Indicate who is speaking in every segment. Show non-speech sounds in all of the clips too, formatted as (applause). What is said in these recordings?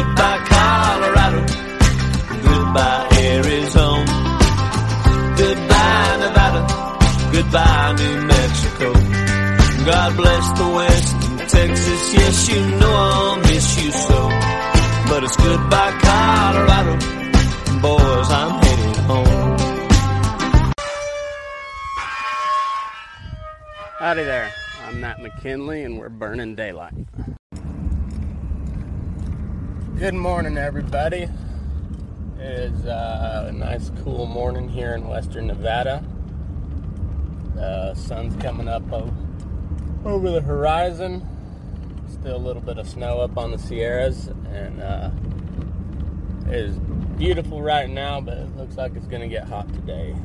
Speaker 1: Goodbye, Colorado. Goodbye, Arizona. Goodbye, Nevada. Goodbye, New Mexico. God bless the West and Texas. Yes, you know I'll miss you so. But it's goodbye, Colorado. Boys, I'm headed home.
Speaker 2: Howdy there. I'm Matt McKinley, and we're burning daylight. Good morning, everybody. It is uh, a nice, cool morning here in western Nevada. The sun's coming up over the horizon. Still a little bit of snow up on the Sierras, and uh, it is beautiful right now, but it looks like it's going to get hot today.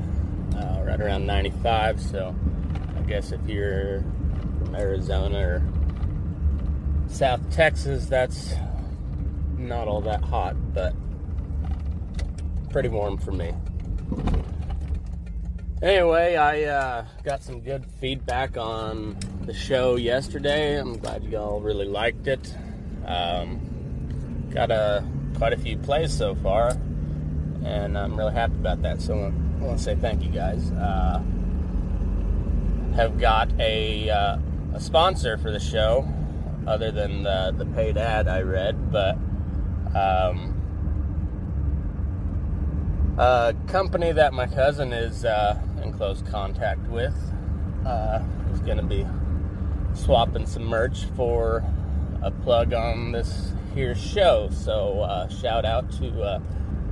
Speaker 2: Uh, right around 95, so I guess if you're from Arizona or South Texas, that's not all that hot, but pretty warm for me. Anyway, I uh, got some good feedback on the show yesterday. I'm glad you all really liked it. Um, got a quite a few plays so far, and I'm really happy about that. So I want to say thank you guys. Uh, have got a uh, a sponsor for the show, other than the the paid ad I read, but um, a company that my cousin is uh, in close contact with uh, is going to be swapping some merch for a plug on this here show. So uh, shout out to uh,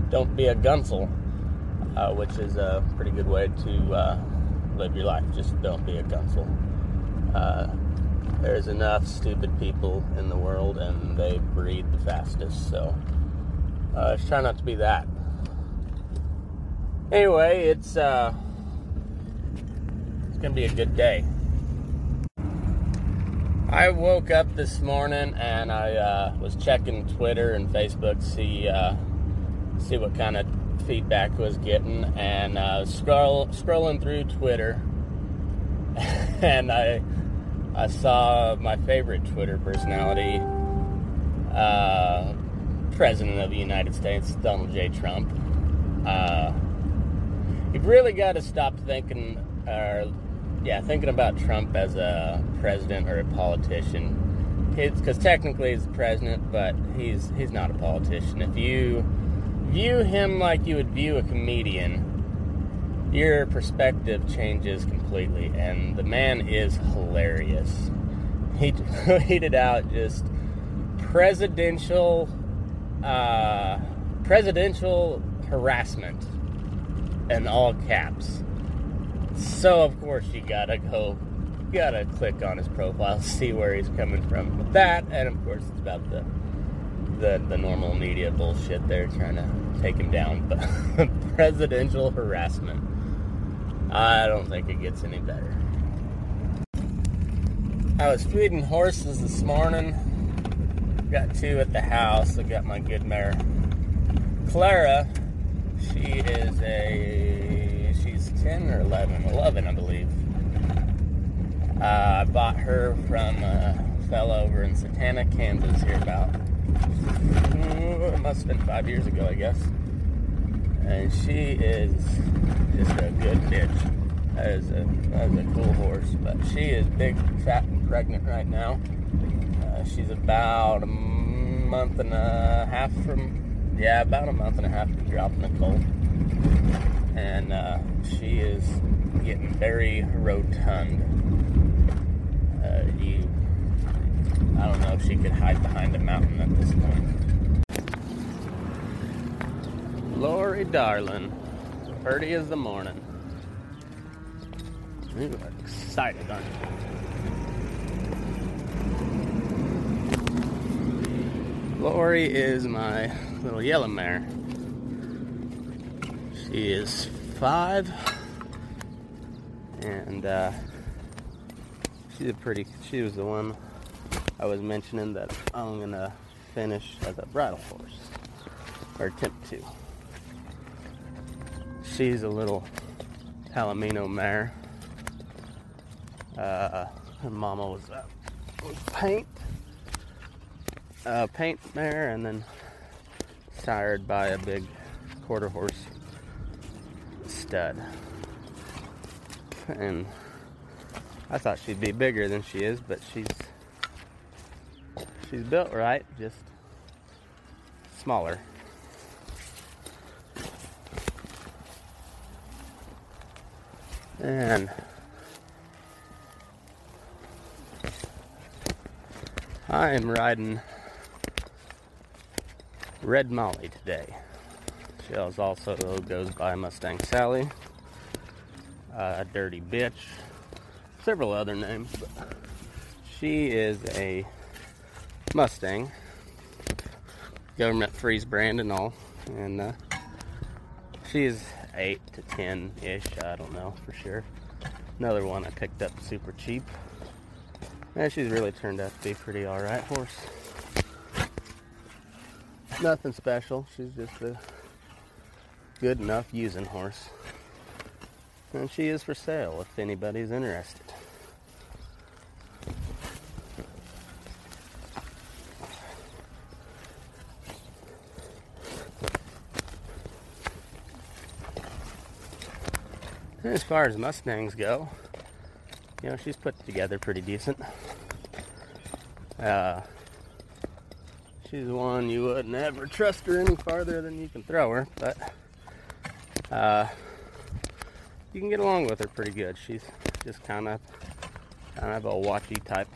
Speaker 2: Don't Be a Gunsel, uh, which is a pretty good way to uh, live your life. Just don't be a Gunsel. There's enough stupid people in the world and they breed the fastest. So uh, just try not to be that. Anyway, it's uh, it's gonna be a good day. I woke up this morning and I uh, was checking Twitter and Facebook to see uh, see what kind of feedback was getting, and uh, scroll scrolling through Twitter, (laughs) and I I saw my favorite Twitter personality, uh, President of the United States, Donald J. Trump. Uh, you've really got to stop thinking, or yeah, thinking about Trump as a president or a politician. Because technically he's the president, but he's he's not a politician. If you view him like you would view a comedian, your perspective changes completely. And the man is hilarious. He (laughs) tweeted out just presidential, uh, presidential harassment in all caps. So of course you gotta go, gotta click on his profile, (laughs) see where he's coming from with that, and of course it's about the the, the normal media bullshit they're trying to take him down. (laughs) But presidential harassment. I don't think it gets any better. I was feeding horses this morning. Got two at the house. I got my good mare, Clara. She is a she's 10 or 11, 11 I believe. Uh, I bought her from a fellow over in Satanta, Kansas, here about it must have been five years ago, I guess. And she is just a good bitch. That is a that is a cool horse, but she is big, fat, and pregnant right now. Uh, she's about a month and a half from, yeah, about a month and a half from dropping the colt, and uh, she is getting very rotund. Uh, you I don't know if she could hide behind a mountain at this point. Lori darling, pretty as the morning. You are excited, aren't you? Lori is my little yellow mare. She is five, and uh, she's a pretty. She was the one I was mentioning that I'm gonna finish as a bridle horse, or attempt to. She's a little Palomino mare. Uh, her mama was a paint, uh, paint mare, and then sired by a big quarter horse stud. And I thought she'd be bigger than she is, but she's She's built right, just smaller. And I am riding Red Molly today. She also goes by Mustang Sally, uh, Dirty Bitch, several other names, but she is a Mustang. Government freeze brand and all. And uh, she's 8 to 10 ish. I don't know for sure. Another one I picked up super cheap. And she's really turned out to be pretty alright horse. Nothing special. She's just a good enough using horse. And she is for sale if anybody's interested. As far as Mustangs go, you know, she's put together pretty decent. Uh, she's one you would never trust her any farther than you can throw her, but uh, you can get along with her pretty good. She's just kind of kind of a watchy type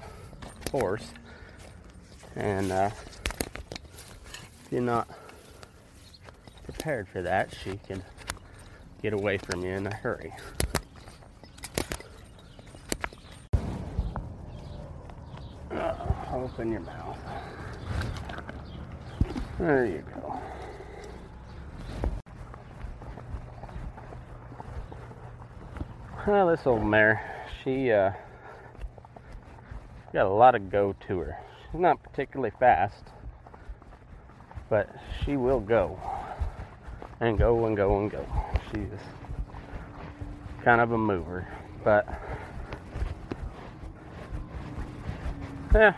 Speaker 2: horse, and uh, if you're not prepared for that, she can get away from you in a hurry. Uh, open your mouth. There you go. Well, this old mare, she uh, got a lot of go to her. She's not particularly fast, but she will go and go and go and go. She's kind of a mover, but yeah,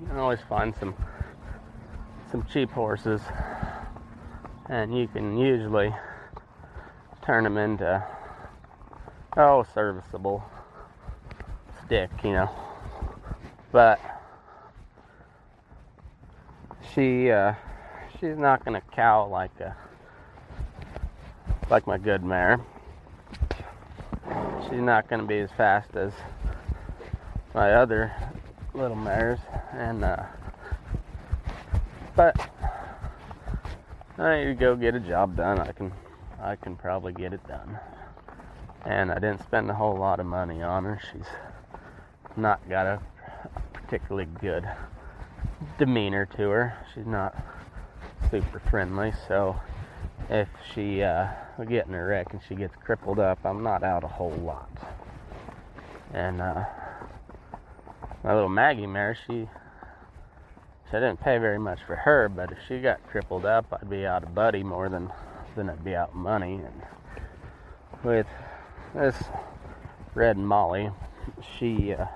Speaker 2: you can always find some some cheap horses, and you can usually turn them into oh serviceable stick, you know. But she uh, she's not gonna cow like a like my good mare. She's not gonna be as fast as my other little mares, and uh, but I need to go get a job done. I can I can probably get it done. And I didn't spend a whole lot of money on her. She's not got a particularly good demeanor to her. She's not super friendly, so if she uh, get in a wreck and she gets crippled up, I'm not out a whole lot. And uh, my little Maggie mare, she, she I didn't pay very much for her, but if she got crippled up, I'd be out of buddy more than than I'd be out money. And with this Red Molly, she uh,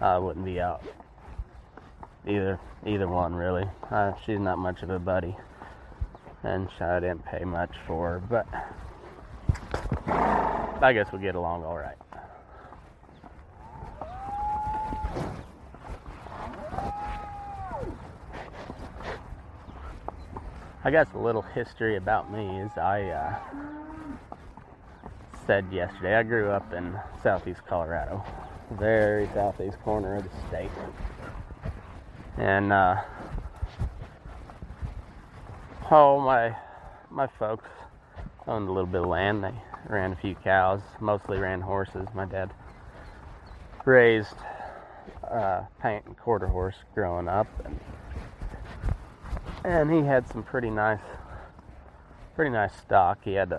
Speaker 2: I wouldn't be out either either one really. Uh, she's not much of a buddy, and I didn't pay much for but I guess we get along all right. I guess a little history about me is I uh, said yesterday I grew up in southeast Colorado, very southeast corner of the state, and uh, oh my my folks owned a little bit of land. They ran a few cows, mostly ran horses. My dad raised uh, paint and quarter horse growing up, and and he had some pretty nice, pretty nice stock. He had uh,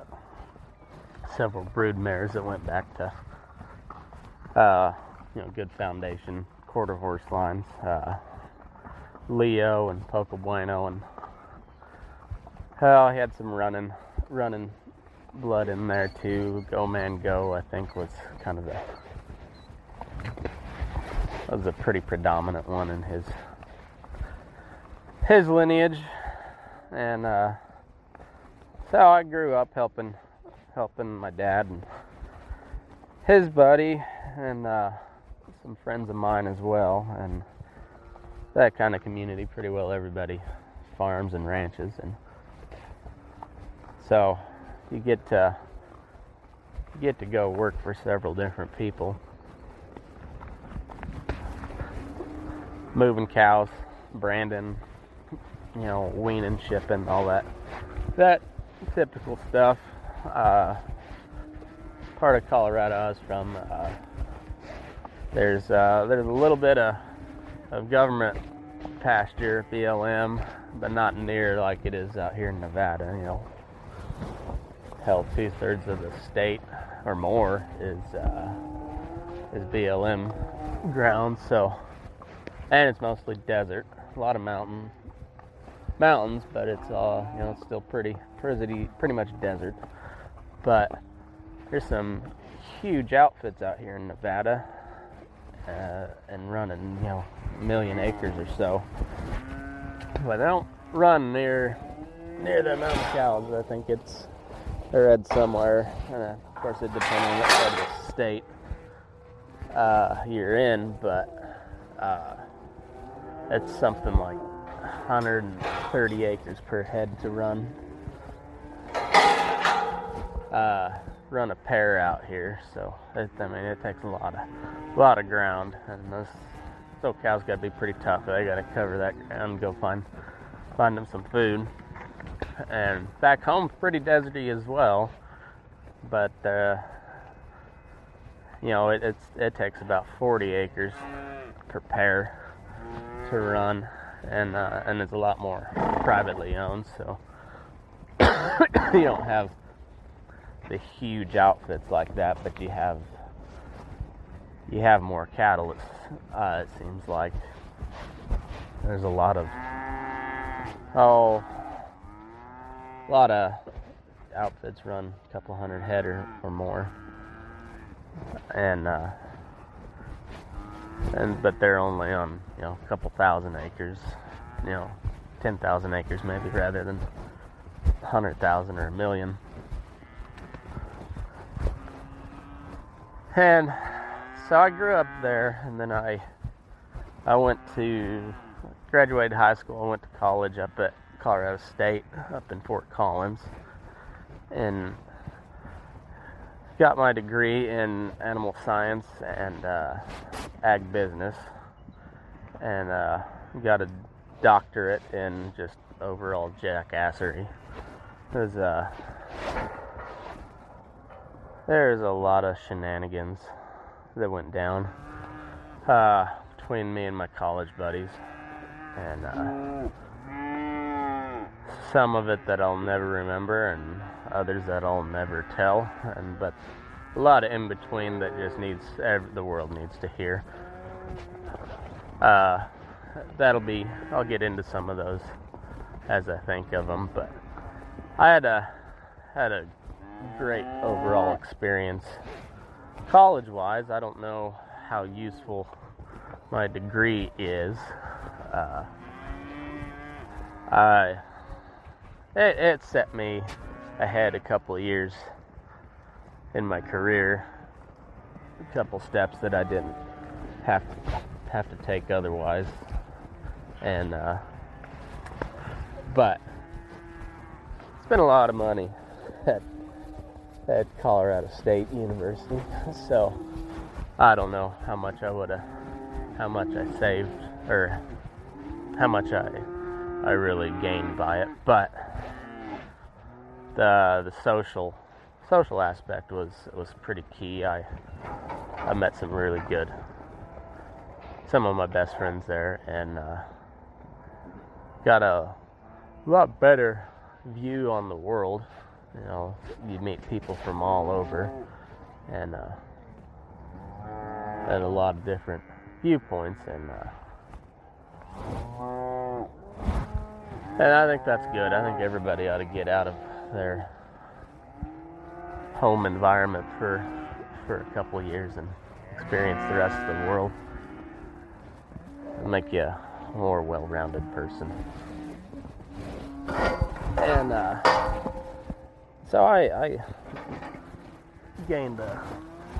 Speaker 2: several brood mares that went back to, uh, you know, good foundation quarter horse lines, uh, Leo and Poco Bueno, and hell, he had some running, running blood in there too. Go man go, I think was kind of the was a pretty predominant one in his his lineage, and uh, so I grew up helping helping my dad and his buddy and uh, some friends of mine as well, and that kind of community pretty well. Everybody farms and ranches, and so you get to you get to go work for several different people, moving cows, branding, you know, weaning, shipping, all that. That typical stuff. Uh, part of Colorado I was from, uh, there's uh, there's a little bit of, of government pasture, BLM, but not near like it is out here in Nevada. You know, hell, two thirds of the state or more is uh, is BLM ground. So, and it's mostly desert, a lot of mountain mountains, but it's all you know, it's still pretty pretty pretty much desert. But there's some huge outfits out here in Nevada, uh, and running you know a million acres or so. But they don't run near near the amount of cows. I think it's I read somewhere, and of course it depends on what part of the state uh, you're in, but uh, it's something like 130 acres per head to run. Uh, run a pair out here, so it, I mean it takes a lot of a lot of ground, and those those cows got to be pretty tough. They got to cover that ground, and go find find them some food. And back home, pretty deserty as well, but uh, you know it, it's it takes about 40 acres per pair to run and uh, and it's a lot more privately owned. So (coughs) you don't have the huge outfits like that, but you have you have more cattle. Uh, it seems like there's a lot of oh, a lot of outfits run a couple hundred head or, or more, and uh, and but they're only on you know a couple thousand acres, you know, ten thousand acres maybe rather than hundred thousand or a million. And so I grew up there, and then I I went to graduated high school. I went to college up at Colorado State, up in Fort Collins, and got my degree in animal science and uh, ag business, and uh, got a doctorate in just overall jackassery. There's uh, there's a lot of shenanigans that went down uh, between me and my college buddies, and uh, some of it that I'll never remember, and others that I'll never tell, and but a lot of in between that just needs the world needs to hear. Uh, that'll be I'll get into some of those as I think of them, but I had a had a great overall experience. College wise, I don't know how useful my degree is. Uh, I it, it set me ahead a couple years in my career, a couple steps that I didn't have to have to take otherwise, and uh, but spent a lot of money at at Colorado State University, (laughs) so I don't know how much I would have, how much I saved, or how much I I really gained by it, but the the social social aspect was was pretty key. I I met some really good, some of my best friends there, and uh, got a lot better view on the world. You know, you meet people from all over, and uh, and a lot of different viewpoints, and uh, and I think that's good. I think everybody ought to get out of their home environment for for a couple years and experience the rest of the world. It'll make you a more well-rounded person. And uh, so I, I gained a,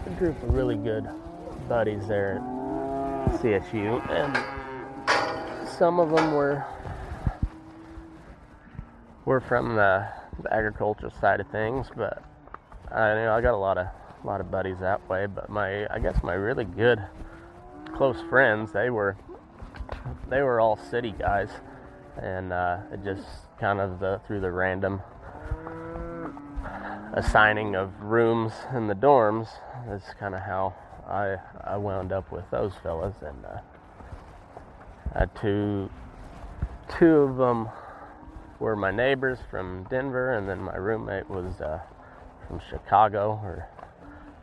Speaker 2: a group of really good buddies there at CSU, and some of them were were from the, the agricultural side of things, but I you know I got a lot of a lot of buddies that way. But my I guess my really good close friends they were they were all city guys, and uh, it just kind of the through the random assigning of rooms in the dorms is kind of how I I wound up with those fellas, and uh, two two of them were my neighbors from Denver, and then my roommate was uh, from Chicago or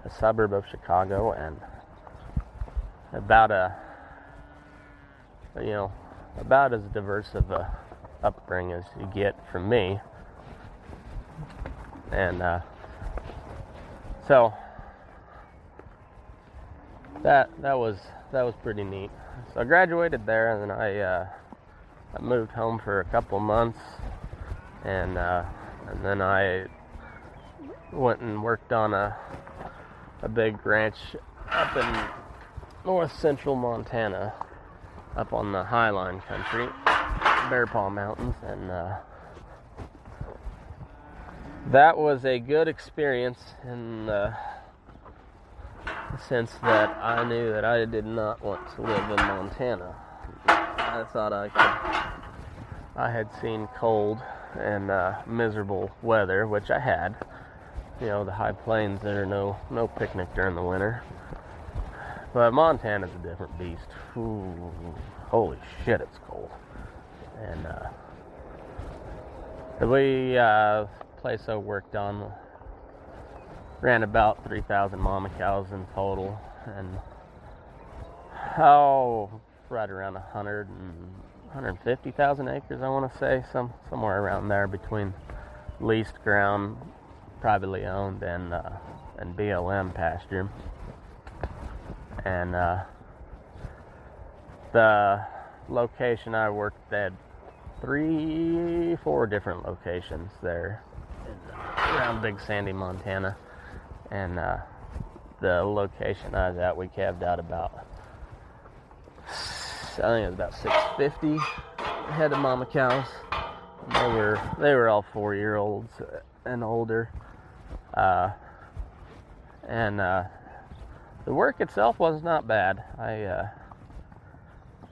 Speaker 2: a suburb of Chicago, and about a you know about as diverse of a upbringing as you get from me, and uh, so that that was that was pretty neat. So I graduated there, and then I uh, I moved home for a couple months, and uh, and then I went and worked on a a big ranch up in north central Montana, up on the Highline country, Bear Paw Mountains, and uh, that was a good experience in the sense that I knew that I did not want to live in Montana. I thought I could. I had seen cold and uh, miserable weather, which I had. You know, the high plains there are no no picnic during the winter. But Montana's a different beast. Ooh, holy shit, it's cold. And uh, we uh, place I worked on ran about 3,000 mama cows in total, and oh, right around 100 and 150,000 acres, I want to say, some somewhere around there between leased ground, privately owned, and uh, and BLM pasture. And uh, the location I worked at, three, four different locations there around Big Sandy, Montana. And uh, the location I was at, we calved out about, I think it was about 650 head of mama cows. They were they were all four year olds and older. Uh, and uh, the work itself was not bad. I, uh,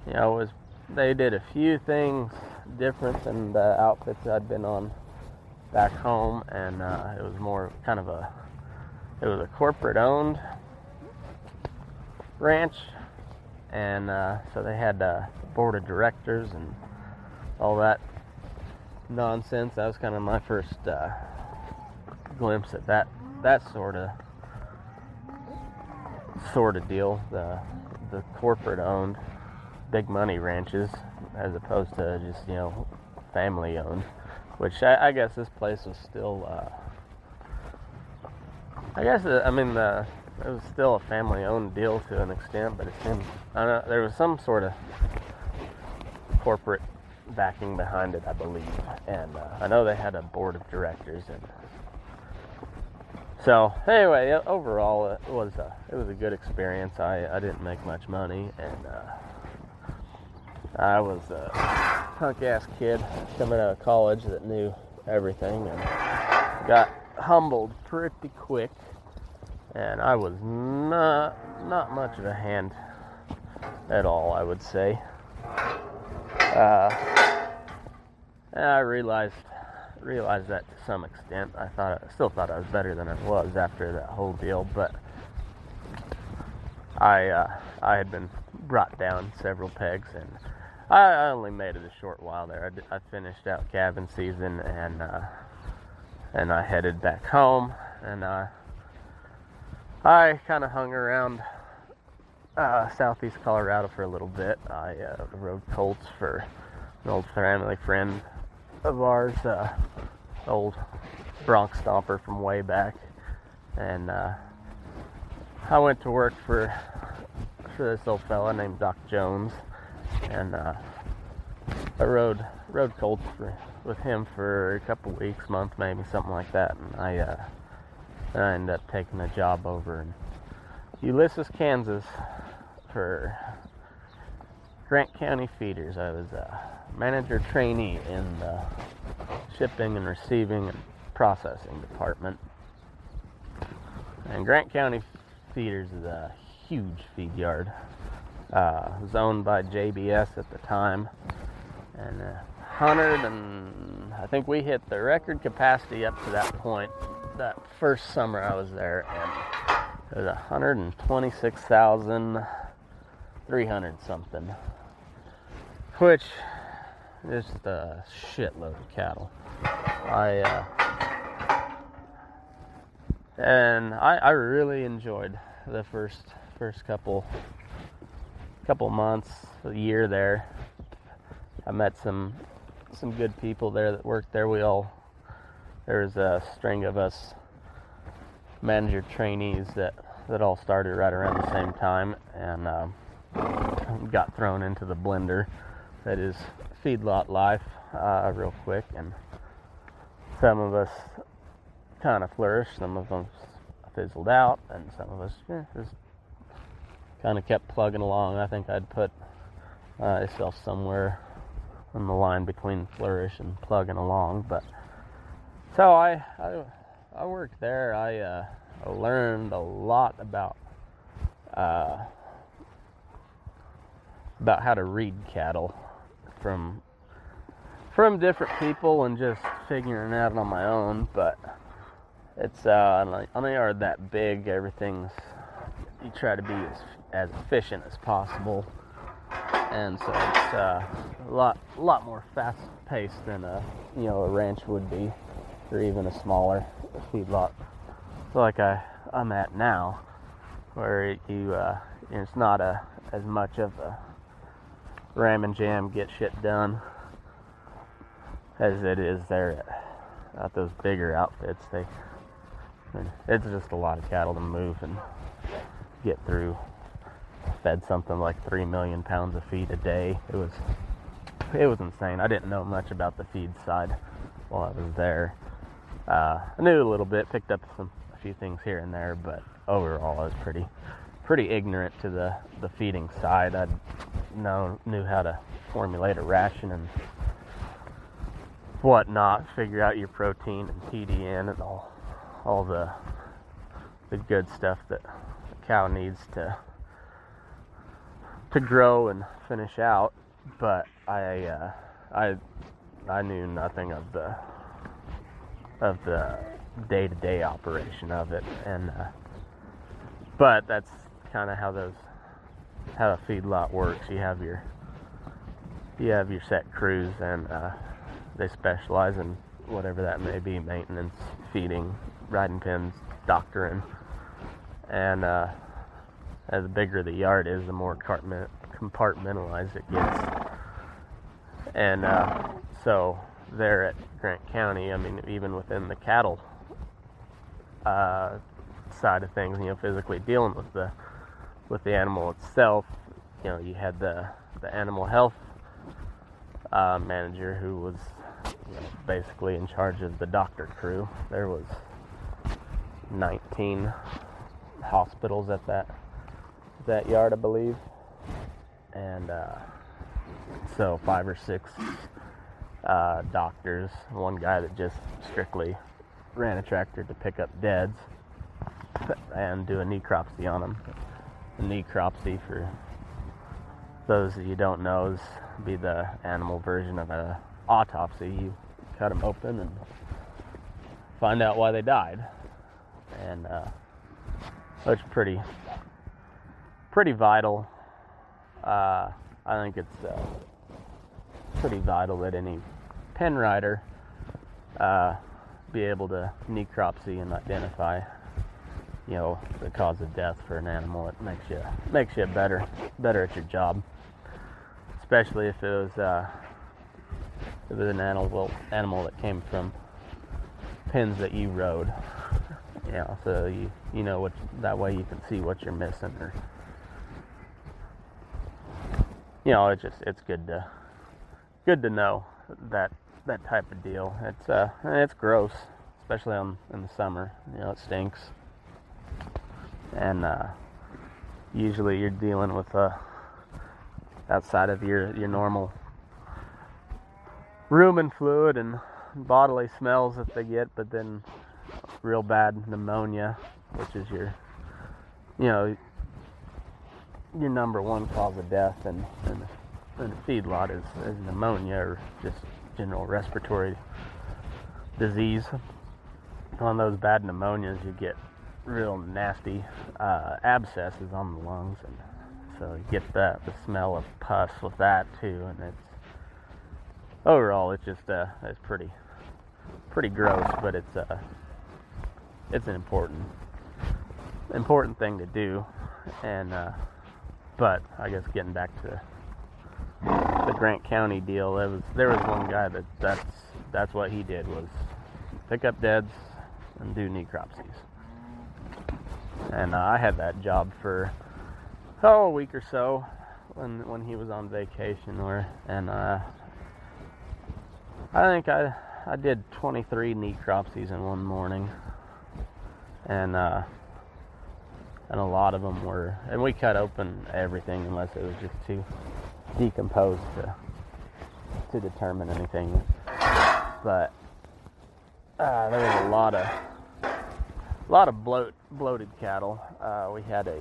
Speaker 2: you know, was they did a few things different than the outfits I'd been on back home, and uh, it was more kind of a it was a corporate owned ranch, and uh, so they had a board of directors and all that nonsense. That was kind of my first uh, glimpse at that that sort of sort of deal. The the corporate owned big money ranches as opposed to just you know family owned. Which I, I guess this place was still. Uh, I guess uh, I mean the it was still a family owned deal to an extent, but it seemed I don't know there was some sort of corporate backing behind it, I believe. And uh, I know they had a board of directors, and so anyway, overall it was a it was a good experience. I I didn't make much money, and uh, I was a punk ass kid coming out of college that knew everything and got humbled pretty quick. And I was not not much of a hand at all, I would say. Uh, I realized realized that to some extent. I thought I still thought I was better than I was after that whole deal, but I uh, I had been brought down several pegs, and I, I only made it a short while there. I, I finished out calving season, and uh, and I headed back home, and uh, I kind of hung around uh, southeast Colorado for a little bit. I uh, rode colts for an old family friend of ours, uh, old bronc stomper from way back, and uh, I went to work for for this old fella named Doc Jones, and uh, I rode rode colts for, with him for a couple weeks, month maybe, something like that, and I uh, I ended up taking a job over in Ulysses, Kansas, for Grant County Feeders. I was a manager trainee in the shipping and receiving and processing department. And Grant County Feeders is a huge feed yard. Uh, was owned by JBS at the time. And a hundred and I think we hit the record capacity up to that point that first summer I was there and it was 126,300 something which is a shitload of cattle. I uh, and I, I really enjoyed the first first couple couple months, a year there. I met some some good people there that worked there. We all there was a string of us manager trainees that that all started right around the same time and uh, got thrown into the blender that is feedlot life uh, real quick, and some of us kind of flourished, some of them fizzled out, and some of us just kind of kept plugging along. I think I'd put uh, myself somewhere on the line between flourish and plugging along, but so I I, I worked there. I, uh, learned a lot about uh, about how to read cattle from from different people and just figuring it out on my own. But it's uh, on a yard that big, everything's you try to be as, as efficient as possible, and so it's uh, a lot lot more fast paced than a you know a ranch would be, or even a smaller feedlot like I I'm at now, where you uh, it's not a as much of a ram and jam get shit done as it is there at, at those bigger outfits. They it's just a lot of cattle to move and get through. Fed something like three million pounds of feed a day. It was it was insane. I didn't know much about the feed side while I was there. Uh, I knew a little bit, picked up some a few things here and there, but overall I was pretty pretty ignorant to the the feeding side. I know knew how to formulate a ration and whatnot, figure out your protein and TDN and all all the the good stuff that a cow needs to to grow and finish out. But I uh, I I knew nothing of the of the day to day operation of it, and uh, but that's kind of how those how a feedlot works. You have your you have your set crews, and uh, they specialize in whatever that may be: maintenance, feeding, riding pins, doctoring, and uh, the bigger the yard is, the more compartmentalized it gets. And uh, so there at Grant County, I mean, even within the cattle uh, side of things, you know, physically dealing with the with the animal itself, you know, you had the the animal health uh, manager who was you know, basically in charge of the doctor crew. There was 19 hospitals at that that yard, I believe, and uh, so five or six uh, doctors. One guy that just strictly ran a tractor to pick up deads and do a necropsy on them. A necropsy, for those that you don't know, is be the animal version of an autopsy. You cut them open and find out why they died and uh, it's pretty pretty vital. Uh, I think it's uh, pretty vital that any pen rider uh, be able to necropsy and identify, you know, the cause of death for an animal. It makes you makes you better better at your job, especially if it was uh, if it was an animal animal that came from pens that you rode (laughs) you know, so you you know what that way you can see what you're missing or you know, it's just it's good to good to know that that type of deal. It's uh it's gross, especially on in the summer. You know, it stinks. And uh usually you're dealing with uh outside of your your normal rumen fluid and bodily smells that they get, but then real bad pneumonia, which is your, you know, your number one cause of death in, in, in a feedlot is, is pneumonia or just general respiratory disease. On those bad pneumonias, you get real nasty uh, abscesses on the lungs, and so you get the the smell of pus with that too, and it's overall it's just uh, it's pretty pretty gross, but it's uh, it's an important important thing to do and uh, but I guess getting back to the Grant County deal there was there was one guy that that's that's what he did was pick up deads and do necropsies. And uh, I had that job for oh a week or so when when he was on vacation or and uh, I think I I did 23 necropsies in one morning. And uh, and a lot of them were, and we cut open everything unless it was just too decomposed to to determine anything. But uh, there was a lot of a lot of bloat bloated cattle. Uh, we had a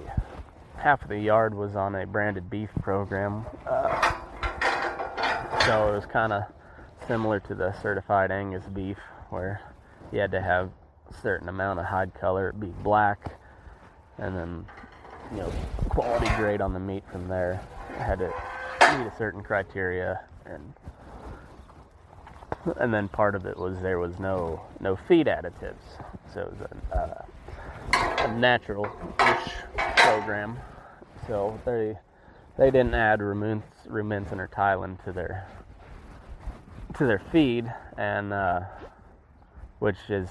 Speaker 2: half of the yard was on a branded beef program, uh, so it was kind of similar to the certified Angus beef, where you had to have a certain amount of hide color, be black, and then you know quality grade on the meat from there. I had to meet a certain criteria, and and then part of it was there was no no feed additives, so it was a, uh, a natural fish program, so they they didn't add rumensin or Tylan to their to their feed, and uh, which is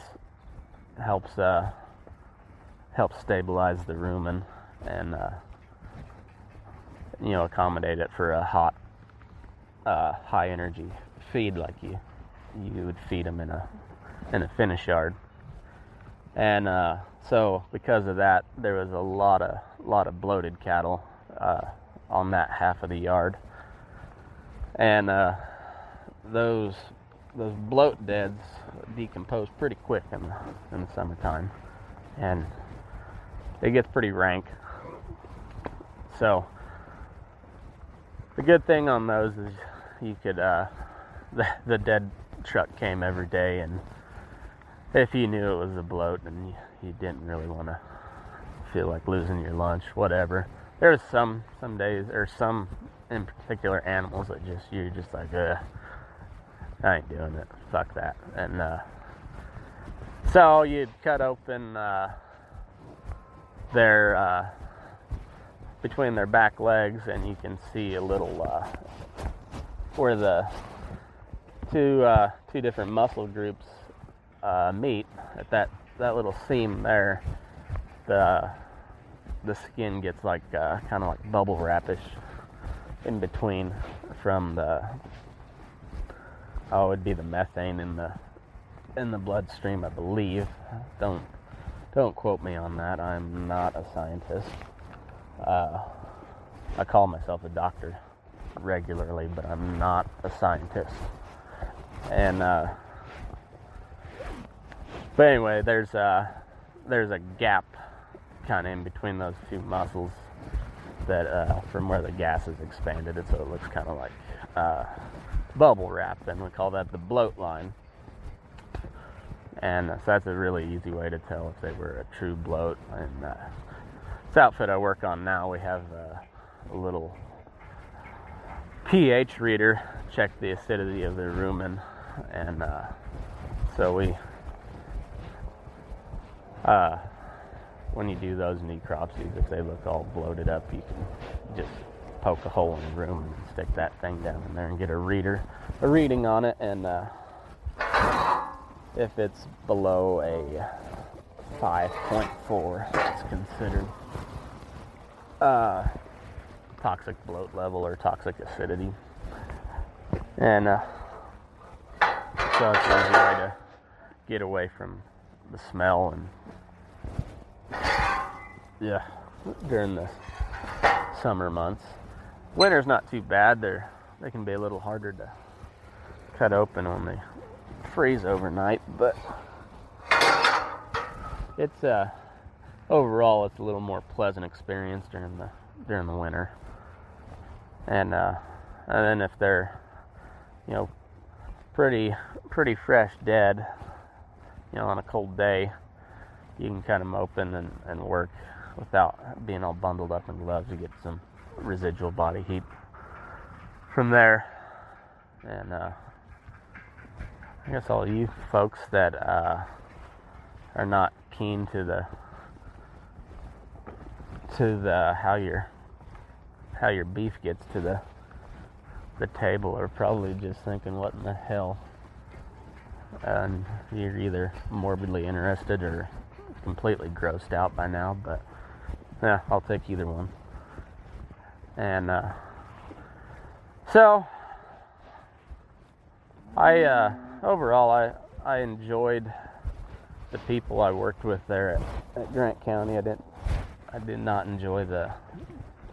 Speaker 2: helps uh, helps stabilize the rumen and uh, you know accommodate it for a hot uh, high energy feed like you you would feed them in a in a finish yard. And uh, so because of that there was a lot of lot of bloated cattle uh, on that half of the yard. And uh, those those bloat deads decompose pretty quick in the, in the summertime. And it gets pretty rank. So the good thing on those is you could uh, (laughs) the, the dead truck came every day and if you knew it was a bloat and you, you didn't really want to feel like losing your lunch whatever. There's some some days or some in particular animals that just you're just like uh I ain't doing it. Fuck that. And uh so you'd cut open uh their uh between their back legs and you can see a little uh where the two uh two different muscle groups uh meet at that that little seam there. The the skin gets like uh, kind of like bubble wrapish in between from the oh it'd be the methane in the in the bloodstream I believe. Don't don't quote me on that. I'm not a scientist uh, I call myself a doctor regularly but I'm not a scientist. And uh, but anyway there's a there's a gap kind of in between those two muscles that uh, from where the gas is expanded it so it looks kind of like uh, bubble wrap and we call that the bloat line. And uh, so that's a really easy way to tell if they were a true bloat and uh, this outfit I work on now we have uh, a little pH reader check the acidity of the rumen and uh, so we uh, when you do those necropsies, if they look all bloated up, you can just poke a hole in the rumen and stick that thing down in there and get a reader, a reading on it. And uh, if it's below a 5.4, it's considered uh, toxic bloat level or toxic acidity. And uh, so it's an easy way to get away from the smell and yeah, during the summer months. Winter's not too bad. They're they can be a little harder to cut open when they freeze overnight, but it's uh overall it's a little more pleasant experience during the during the winter. And uh and then if they're you know pretty pretty fresh dead, you know, on a cold day, you can cut them open and, and work without being all bundled up in gloves to get some residual body heat from there. And uh, I guess all you folks that uh, are not keen to the to the how your how your beef gets to the the table are probably just thinking what in the hell and you're either morbidly interested or completely grossed out by now but yeah, I'll take either one. And uh, so, I uh, overall I I enjoyed the people I worked with there at, at Grant County. I didn't I did not enjoy the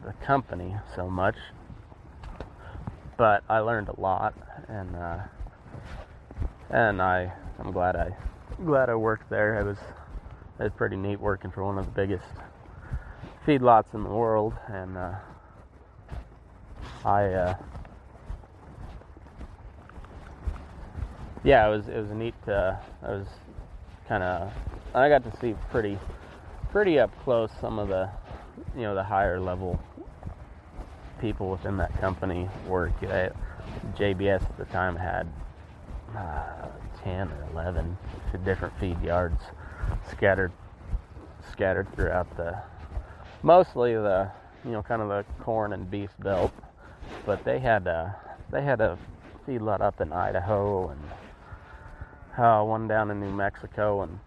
Speaker 2: the company so much, but I learned a lot, and uh, and I I'm glad I glad I worked there. It was it was pretty neat working for one of the biggest feedlots in the world, and uh, I, uh, yeah, it was it was neat. Uh, I was kind of I got to see pretty pretty up close some of the you know the higher level people within that company work. JBS at the time had uh, 10 or 11 different feed yards scattered scattered throughout the mostly the you know kind of the corn and beef belt, but they had a they had a feedlot up in Idaho and uh, one down in New Mexico and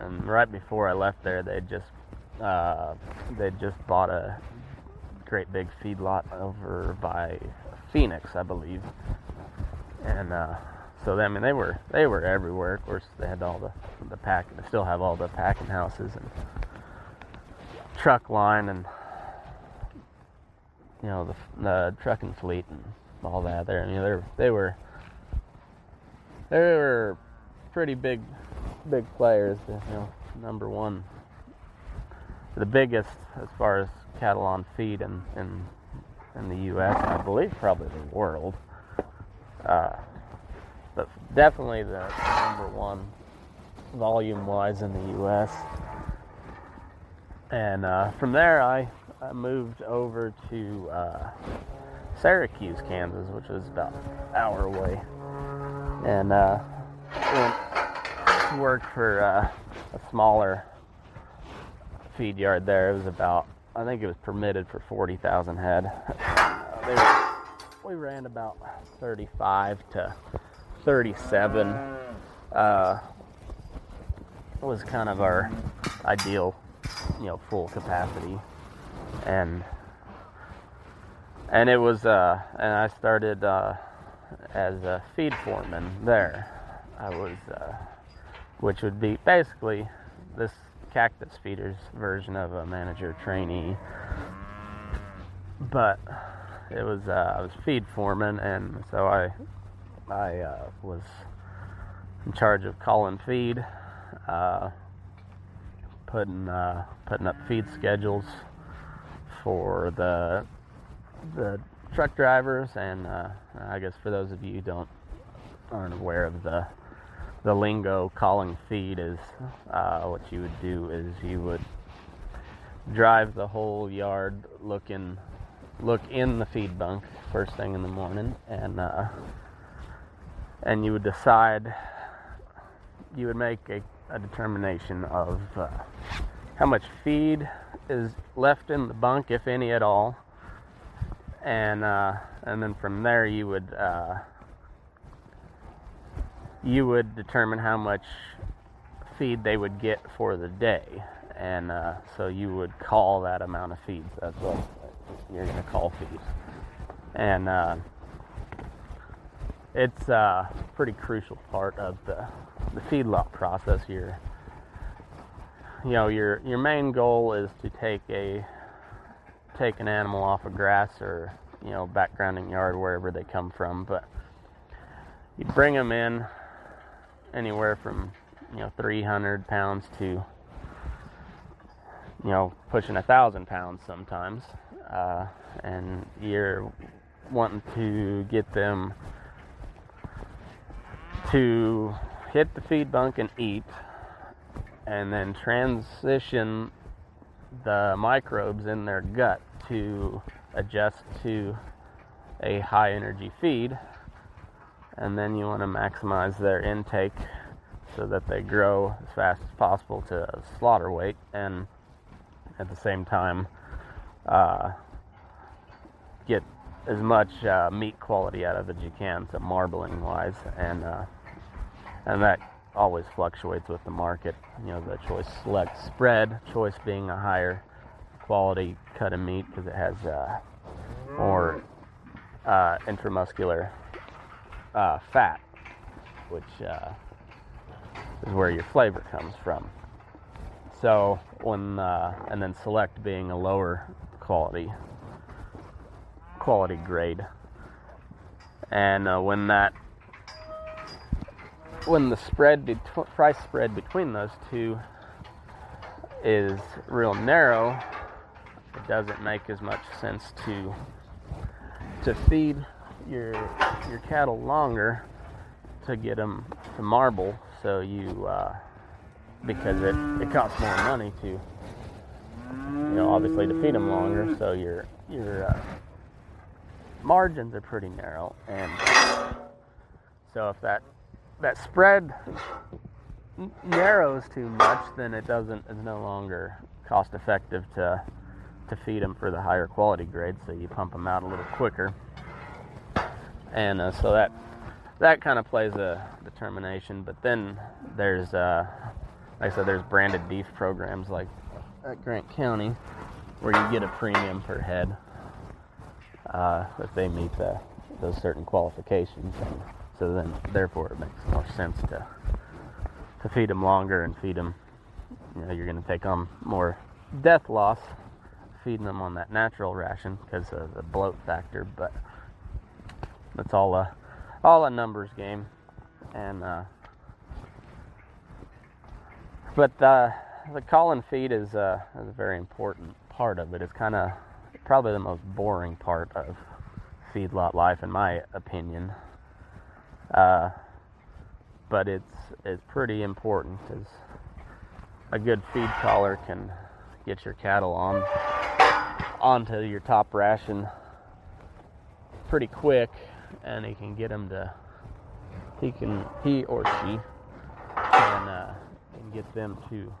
Speaker 2: and right before I left there they just uh, they just bought a great big feedlot over by Phoenix, I believe, and uh, so I mean they were they were everywhere. Of course, they had all the the pack. They still have all the packing houses and truck line and you know the the trucking fleet and all that. There, know, they they were they were pretty big big players. You know, number one, the biggest as far as cattle on feed in in in the U.S. I believe probably the world. Uh, but definitely the number one volume wise in the U.S. And uh, from there, I, I moved over to uh, Syracuse, Kansas, which is about an hour away, and uh, went, worked for uh, a smaller feed yard there. It was about, I think it was permitted for 40,000 head. They were, we ran about 35 to 37 uh, was kind of our ideal, you know, full capacity, and and it was, uh, and I started uh, as a feed foreman there. I was, uh, which would be basically this cactus feeders version of a manager trainee, but it was uh, I was feed foreman, and so I I uh, was in charge of calling feed, uh, putting uh, putting up feed schedules for the the truck drivers, and uh, I guess for those of you who don't aren't aware of the the lingo, calling feed is uh, what you would do is you would drive the whole yard looking look in the feed bunk first thing in the morning and uh, and you would decide, you would make a, a determination of uh, how much feed is left in the bunk, if any at all, and uh, and then from there you would uh, you would determine how much feed they would get for the day, and uh, so you would call that amount of feeds. That's what you're going to call feeds. and uh, it's a pretty crucial part of the, the feedlot process here. You know, your your main goal is to take a take an animal off of grass or you know backgrounding yard wherever they come from, but you bring them in anywhere from you know 300 pounds to you know pushing a thousand pounds sometimes, uh, and you're wanting to get them to hit the feed bunk and eat, and then transition the microbes in their gut to adjust to a high energy feed. And then you want to maximize their intake so that they grow as fast as possible to slaughter weight and at the same time uh, get as much uh, meat quality out of it as you can to marbling wise and uh, and that always fluctuates with the market. You know, the choice select spread, choice being a higher quality cut of meat because it has uh, more uh, intramuscular uh, fat, which uh, is where your flavor comes from. So when uh, and then select being a lower quality quality grade, and uh, when that when the spread between price spread between those two is real narrow, it doesn't make as much sense to to feed your your cattle longer to get them to marble. So you uh, because it it costs more money to you know obviously to feed them longer. So your your uh, margins are pretty narrow and so if that that spread narrows too much, then it doesn't. It's no longer cost effective to to feed them for the higher quality grades. So you pump them out a little quicker, and uh, so that that kind of plays a determination. But then there's, uh, like I said, there's branded beef programs like at Grant County where you get a premium per head uh, if they meet the, those certain qualifications. And so then, therefore, it makes more sense to to feed them longer and feed them. You know, you're going to take on more death loss feeding them on that natural ration because of the bloat factor. But that's all a all a numbers game, and uh, but the the call feed is, uh, is a very important part of it. It's kind of probably the most boring part of feedlot life, in my opinion. Uh, but it's it's pretty important because a good feed caller can get your cattle on onto your top ration pretty quick, and he can get them to he can he or she can uh, can get them to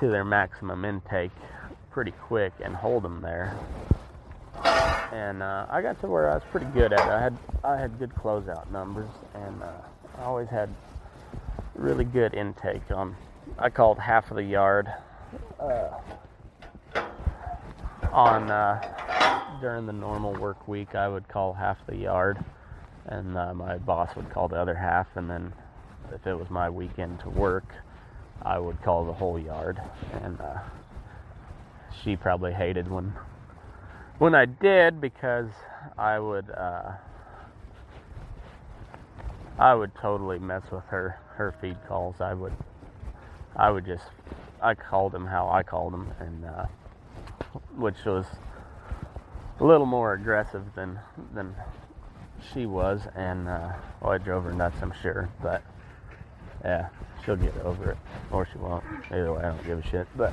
Speaker 2: to their maximum intake pretty quick and hold them there. And uh, I got to where I was pretty good at it. I had I had good closeout numbers, and uh, I always had really good intake on. I called half of the yard uh, on uh, during the normal work week. I would call half the yard, and uh, my boss would call the other half. And then if it was my weekend to work, I would call the whole yard. And uh, she probably hated when when I did because I would uh, I would totally mess with her her feed calls. I would I would just I called them how I called them, and uh, which was a little more aggressive than than she was, and uh, well, I drove her nuts, I'm sure, but yeah, she'll get over it, or she won't. Either way, I don't give a shit. But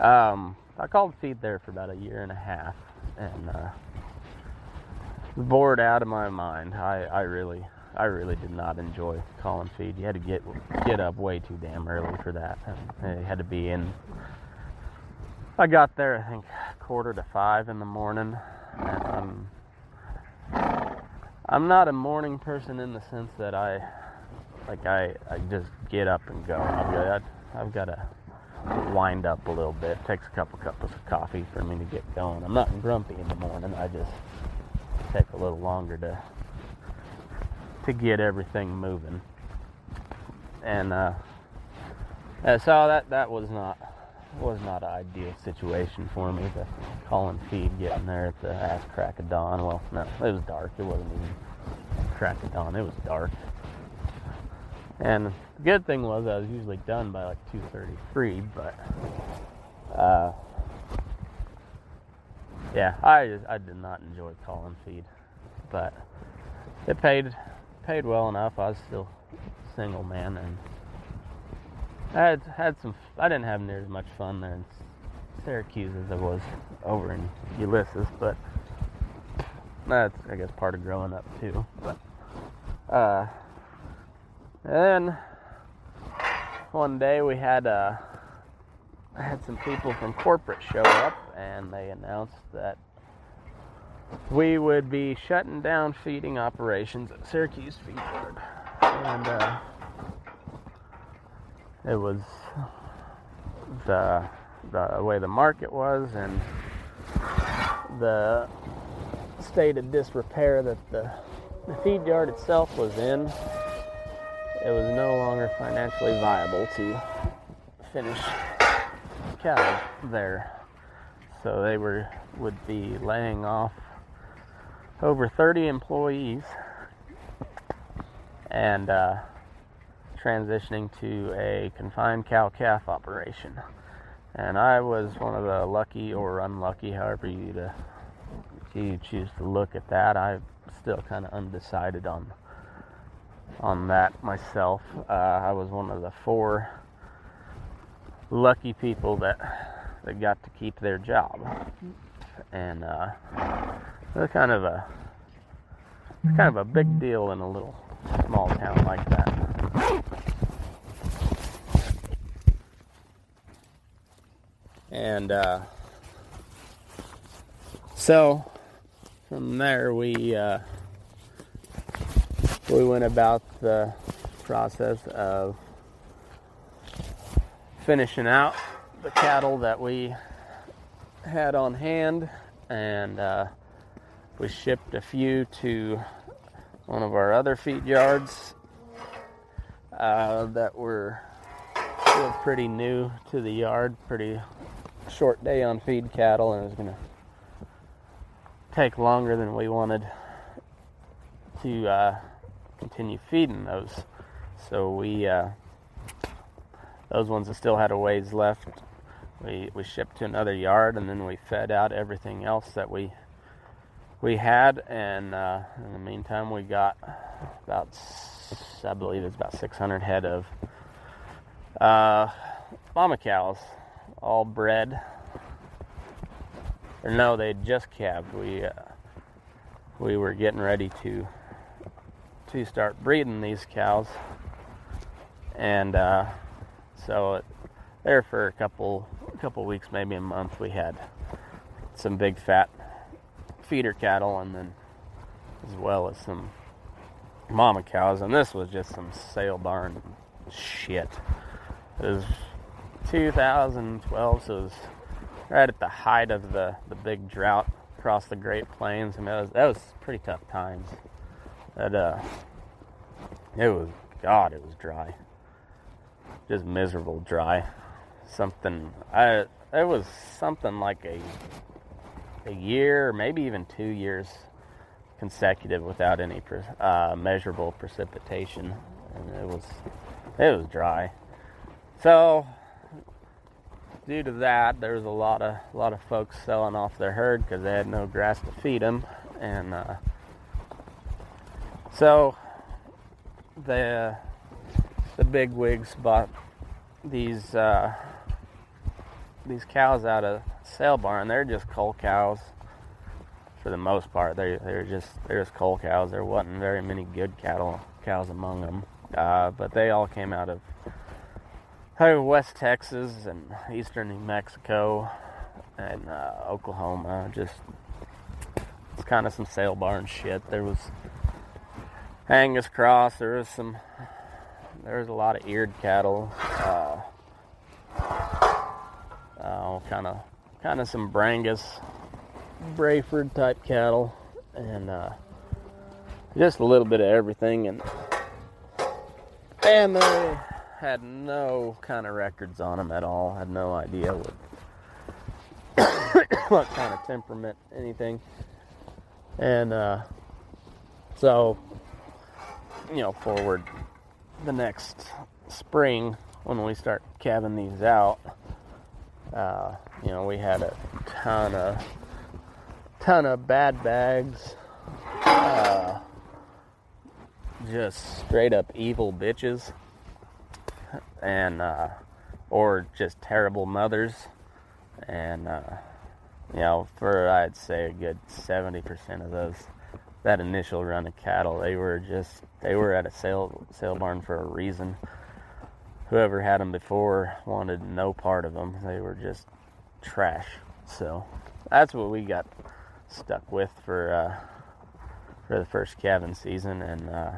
Speaker 2: um, I called feed there for about a year and a half, and uh, bored out of my mind. I, I really, I really did not enjoy calling feed. You had to get get up way too damn early for that. You had to be in. I got there, I think, quarter to five in the morning. I'm, I'm not a morning person in the sense that I, like, I, I just get up and go. I've got, I've got to wind up a little bit. It takes a couple cups of coffee for me to get going. I'm not grumpy in the morning. I just take a little longer to to get everything moving. And uh, so that that was not was not an ideal situation for me. The calling feed, getting there at the ass crack of dawn. Well, no, it was dark. It wasn't even crack of dawn. It was dark. And the good thing was I was usually done by like 2:33, but uh, yeah, I I did not enjoy calling feed, but it paid paid well enough. I was still single man, and I had had some. I didn't have near as much fun there in Syracuse as I was over in Ulysses, but that's I guess part of growing up too. But uh, then one day we had uh, had some people from corporate show up, and they announced that we would be shutting down feeding operations at Syracuse Feed Yard, and uh, it was the the way the market was and the state of disrepair that the, the feed yard itself was in. It was no longer financially viable to finish cattle there, so they were would be laying off over 30 employees and uh, transitioning to a confined cow calf operation. And I was one of the lucky or unlucky, however you, to, you choose to look at that. I'm still kind of undecided on on that myself. Uh, I was one of the four lucky people that that got to keep their job, and uh, it was kind of a kind of a big deal in a little small town like that. And uh, so from there we uh, we went about the process of finishing out the cattle that we had on hand and uh, we shipped a few to one of our other feed yards uh, that were still pretty new to the yard, pretty short day on feed cattle, and it was going to take longer than we wanted to uh, continue feeding those. So we uh, those ones that still had a ways left, we we shipped to another yard, and then we fed out everything else that we we had. And uh, in the meantime, we got about I believe it's about 600 head of uh, mama cows, all bred. Or no, they just calved. We uh, we were getting ready to to start breeding these cows, and uh, so there for a couple a couple weeks, maybe a month, we had some big fat feeder cattle, and then as well as some mama cows, and this was just some sale barn shit. It was 2012, so it was right at the height of the, the big drought across the Great Plains. I mean, that was, that was pretty tough times. That uh, it was God, it was dry, just miserable dry. Something I it was something like a a year, maybe even two years consecutive without any uh, measurable precipitation, and it was it was dry. So due to that, there was a lot of a lot of folks selling off their herd because they had no grass to feed them, and uh, so the the big wigs bought these uh, these cows out of sale barn. They're just cull cows for the most part. They they're just they're just cull cows. There wasn't very many good cattle cows among them, uh, but they all came out of West Texas and eastern New Mexico and uh, Oklahoma. Just it's kind of some sale barn shit. There was Angus cross. There was some. There was a lot of eared cattle. Uh, uh, kind of, kind of some Brangus, Braford type cattle, and uh, just a little bit of everything. And and they had no kind of records on them at all. Had no idea what (coughs) what kind of temperament, anything. And uh, so you know, forward the next spring when we start calving these out, uh, you know, we had a ton of ton of bad bags, uh, just straight up evil bitches, and uh, or just terrible mothers, and uh, you know, for I'd say a good seventy percent of those that initial run of cattle, they were just they were at a sale sale barn for a reason. Whoever had them before wanted no part of them. They were just trash. So that's what we got stuck with for uh, for the first calving season, and uh,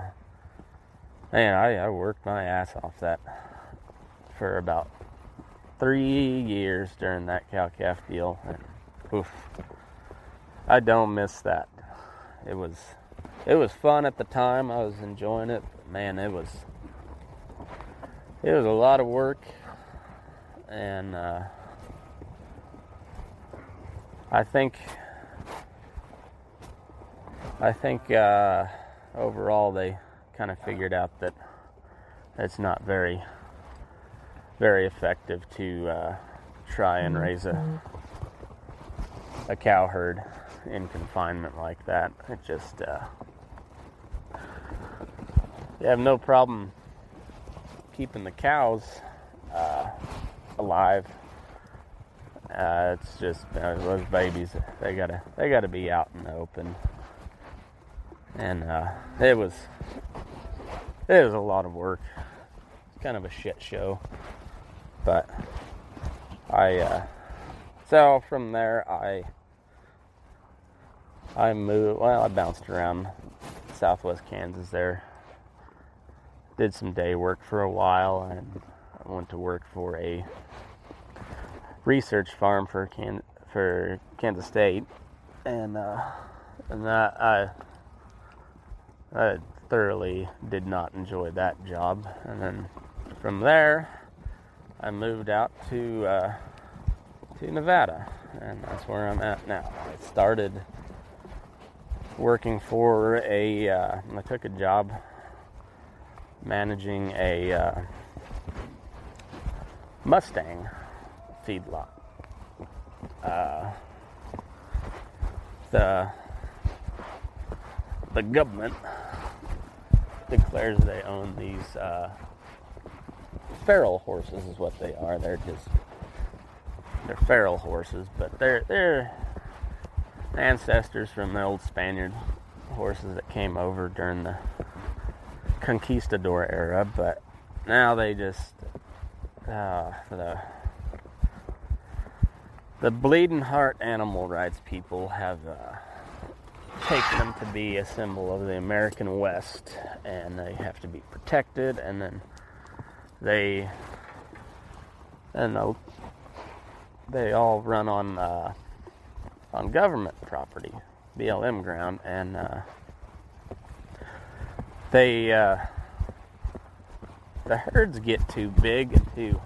Speaker 2: man, I, I worked my ass off that for about three years during that cow calf deal, and oof, I don't miss that it was it was fun at the time. I was enjoying it. But man, it was it was a lot of work, and uh, I think I think uh, overall they kind of figured out that it's not very very effective to uh, try and raise a a cow herd in confinement like that. It just, uh, have no problem keeping the cows uh, alive. Uh, it's just uh, those babies. They gotta they gotta be out in the open, and uh, it was it was a lot of work. It's kind of a shit show, but I uh, So from there, I I moved. Well, I bounced around Southwest Kansas there. Did some day work for a while, and I went to work for a research farm for Can for Kansas State, and uh, and that I I thoroughly did not enjoy that job. And then from there, I moved out to uh, to Nevada, and that's where I'm at now. I started working for a. Uh, I took a job managing a uh, Mustang feedlot. Uh, the the government declares they own these uh, feral horses is what they are. They're just they're feral horses, but they're they're ancestors from the old Spaniard horses that came over during the conquistador era. But now they just uh, the the bleeding heart animal rights people have. Uh, taken them to be a symbol of the American West, and they have to be protected. And then they, and they all run on uh, on government property, BLM ground, and uh, they uh, the herds get too big and too,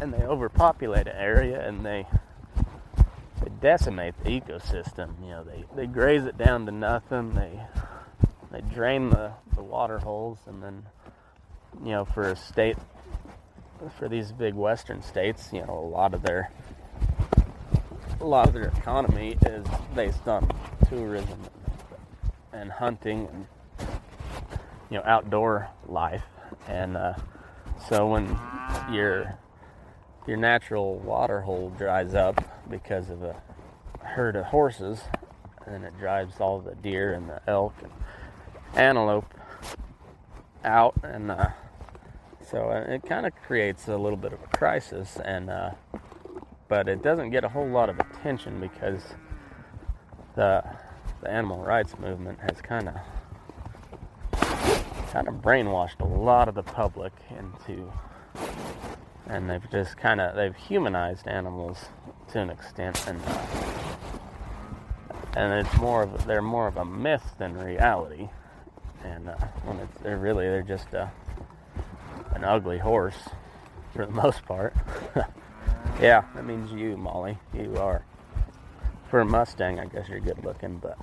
Speaker 2: and they overpopulate an area, and they they decimate the ecosystem. You know, they, they graze it down to nothing. They they drain the, the water holes, and then you know, for a state, for these big western states, you know, a lot of their a lot of their economy is based on tourism and hunting and you know outdoor life, and uh, so when your your natural water hole dries up because of a herd of horses, and it drives all the deer and the elk and antelope out, and uh, so it kind of creates a little bit of a crisis. And uh, but it doesn't get a whole lot of attention because the the animal rights movement has kind of kind of brainwashed a lot of the public into and they've just kind of they've humanized animals to an extent and uh, and it's more of they're more of a myth than reality. And uh, when it's they're really they're just uh, an ugly horse for the (laughs) most part. (laughs) Yeah that means you molly. You are. For a mustang i guess you're good looking but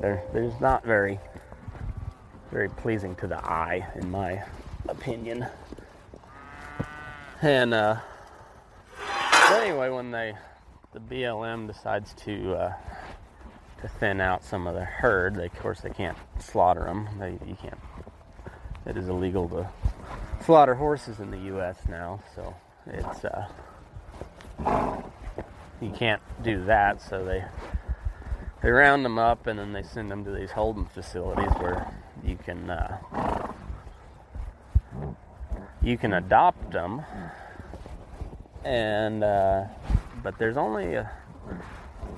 Speaker 2: they're just not very very pleasing to the eye in my opinion and uh, anyway, when they the BLM decides to uh, to thin out some of the herd, they, of course they can't slaughter them. They you can't. It is illegal to slaughter horses in the U.S. now, so it's uh, you can't do that. So they they round them up and then they send them to these holding facilities where you can uh, you can adopt them, and uh, but there's only a,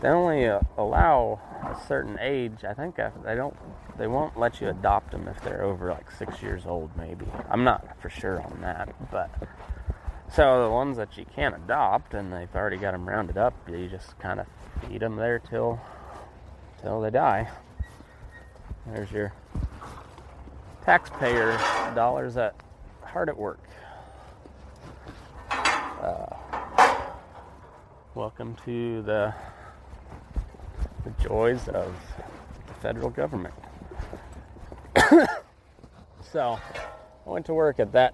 Speaker 2: they only uh, allow a certain age. I think uh, they don't they won't let you adopt them if they're over like six years old. Maybe I'm not for sure on that, but so the ones that you can't adopt and they've already got them rounded up, you just kind of feed them there till till they die. There's your taxpayer dollars that hard at work. Uh, welcome to the the joys of the federal government. (coughs) so, I went to work at that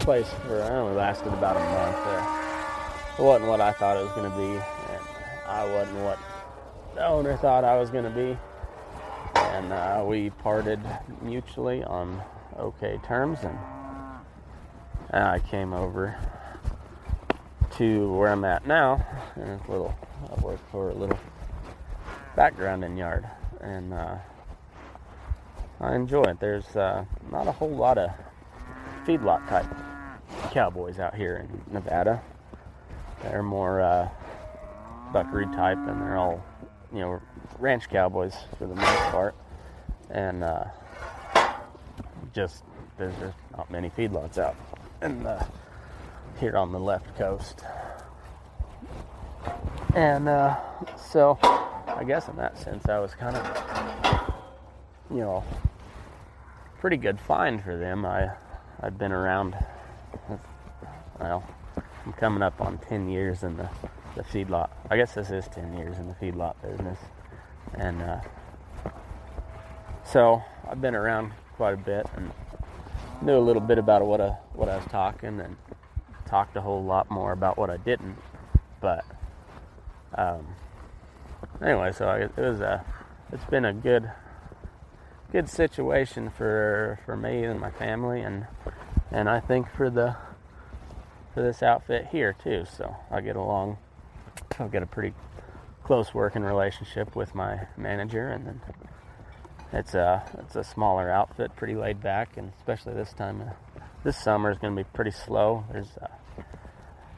Speaker 2: place for I only lasted about a month. Uh, it wasn't what I thought it was going to be, and I wasn't what the owner thought I was going to be. And uh, we parted mutually on okay terms, and I came over to where I'm at now, and a little I work for a little backgrounding yard, and uh, I enjoy it. There's uh, not a whole lot of feedlot type cowboys out here in Nevada. They're more uh, buckaroo type, and they're all, you know, ranch cowboys for the most part. And uh, just there's just not many feedlots out, and uh, here on the left coast. And uh, so, I guess in that sense, I was kind of, you know, pretty good find for them. I I'd been around. Well, I'm coming up on 10 years in the, the feedlot. I guess this is 10 years in the feedlot business, and uh, so I've been around quite a bit and knew a little bit about what I what I was talking and talked a whole lot more about what I didn't. But um, anyway, so it was a it's been a good good situation for for me and my family and and I think for the for this outfit here too. So I get along. I've got a pretty close working relationship with my manager, and then it's a it's a smaller outfit, pretty laid back, and especially this time, uh, this summer is going to be pretty slow. There's uh,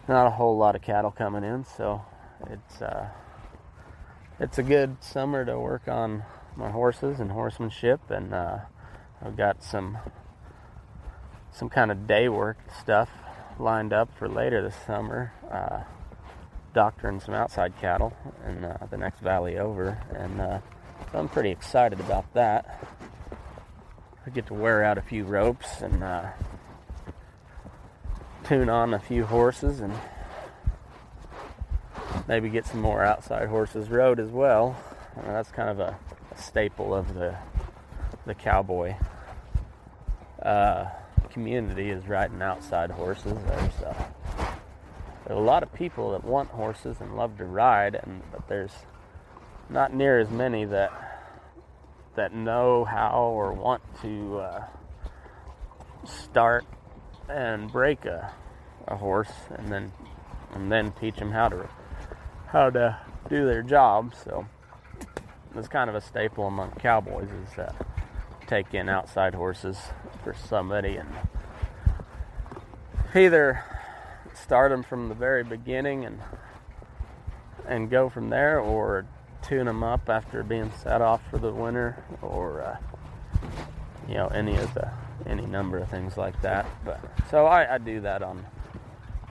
Speaker 2: not a whole lot of cattle coming in, so it's uh, it's a good summer to work on my horses and horsemanship, and uh, I've got some some kind of day work stuff lined up for later this summer. Uh, doctoring some outside cattle in uh, the next valley over, and so I'm pretty excited about that. I get to wear out a few ropes and uh, tune on a few horses and maybe get some more outside horses rode as well. Uh, that's kind of a, a, staple of the the cowboy uh, community is riding outside horses. There's, uh, there's a lot of people that want horses and love to ride, and but there's not near as many that that know how or want to uh, start and break a, a horse and then and then teach them how to how to do their job. So it's kind of a staple among cowboys is uh, take in outside horses for somebody and either start them from the very beginning and and go from there or tune them up after being set off for the winter or uh, you know any of the any number of things like that. But so I, I do that on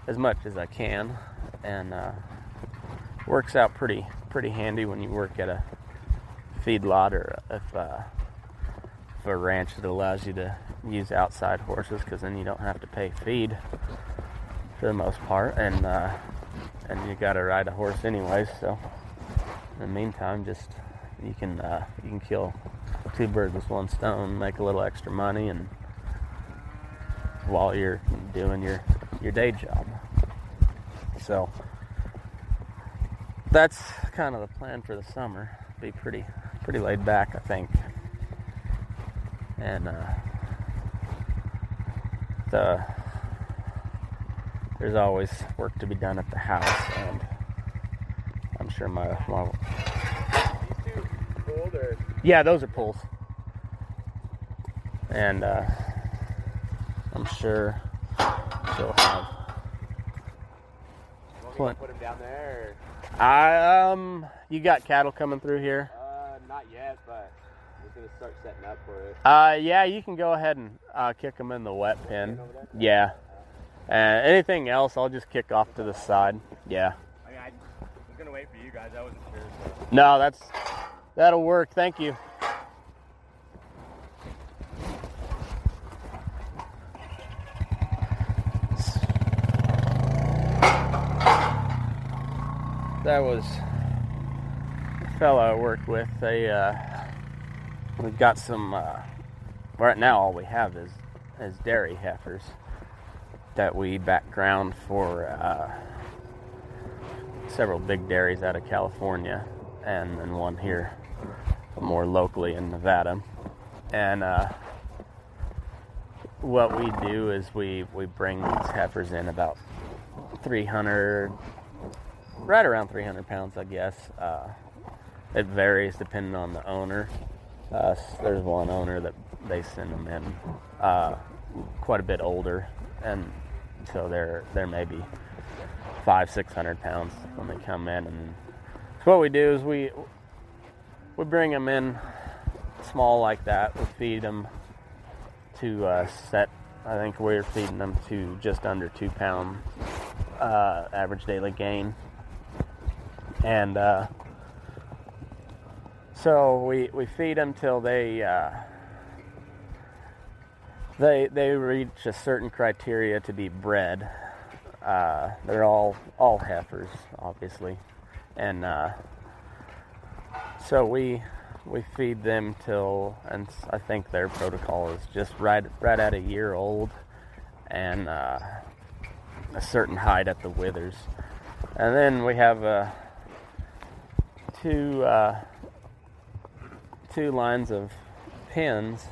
Speaker 2: as much as I can and uh, works out pretty pretty handy when you work at a feedlot or if, uh, if a ranch that allows you to use outside horses because then you don't have to pay feed for the most part and uh, and you got to ride a horse anyway so in the meantime, just you can uh, you can kill two birds with one stone, make a little extra money, and while you're doing your your day job. So that's kind of the plan for the summer. Be pretty pretty laid back, I think. And uh, the there's always work to be done at the house and sure my, my yeah, those are pulls, and uh, I'm sure she'll have.
Speaker 3: Put them down there.
Speaker 2: I um, you got cattle coming through here?
Speaker 3: Uh, not yet, but we're gonna start setting up for it.
Speaker 2: Uh, yeah, you can go ahead and uh, kick them in the wet pen. Yeah. Uh, anything else, I'll just kick off to the side. Yeah
Speaker 3: gonna wait for you guys. Wasn't.
Speaker 2: No, that's that'll work. Thank you. That was a fellow I worked with. They uh, we've got some. Uh, right now, all we have is is dairy heifers that we background for. Uh, several big dairies out of California and then one here more locally in Nevada. And uh, what we do is we, we bring these heifers in about 300, right around 300 pounds, I guess. Uh, it varies depending on the owner. Uh, there's one owner that they send them in uh, quite a bit older, and so they're they're maybe five, six hundred pounds when they come in. And so what we do is we we bring them in small like that. We feed them to uh, set. I think we're feeding them to just under two pound uh, average daily gain, and uh, so we we feed them till they uh, they they reach a certain criteria to be bred. Uh, they're all all heifers, obviously, and uh, so we we feed them till, and I think their protocol is just right right at a year old, and uh, a certain height at the withers, and then we have uh, two uh, two lines of pins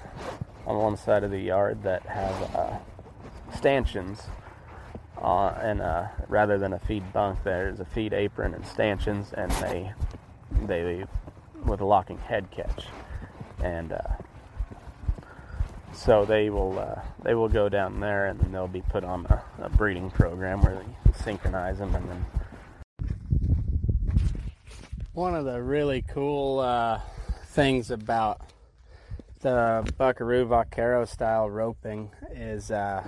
Speaker 2: on one side of the yard that have uh, stanchions. Uh, and uh, rather than a feed bunk, there's a feed apron and stanchions, and they they with a locking head catch, and uh, so they will uh, they will go down there, and then they'll be put on a, a breeding program where they synchronize them, and then. One of the really cool uh, things about the Buckaroo Vaquero style roping is uh,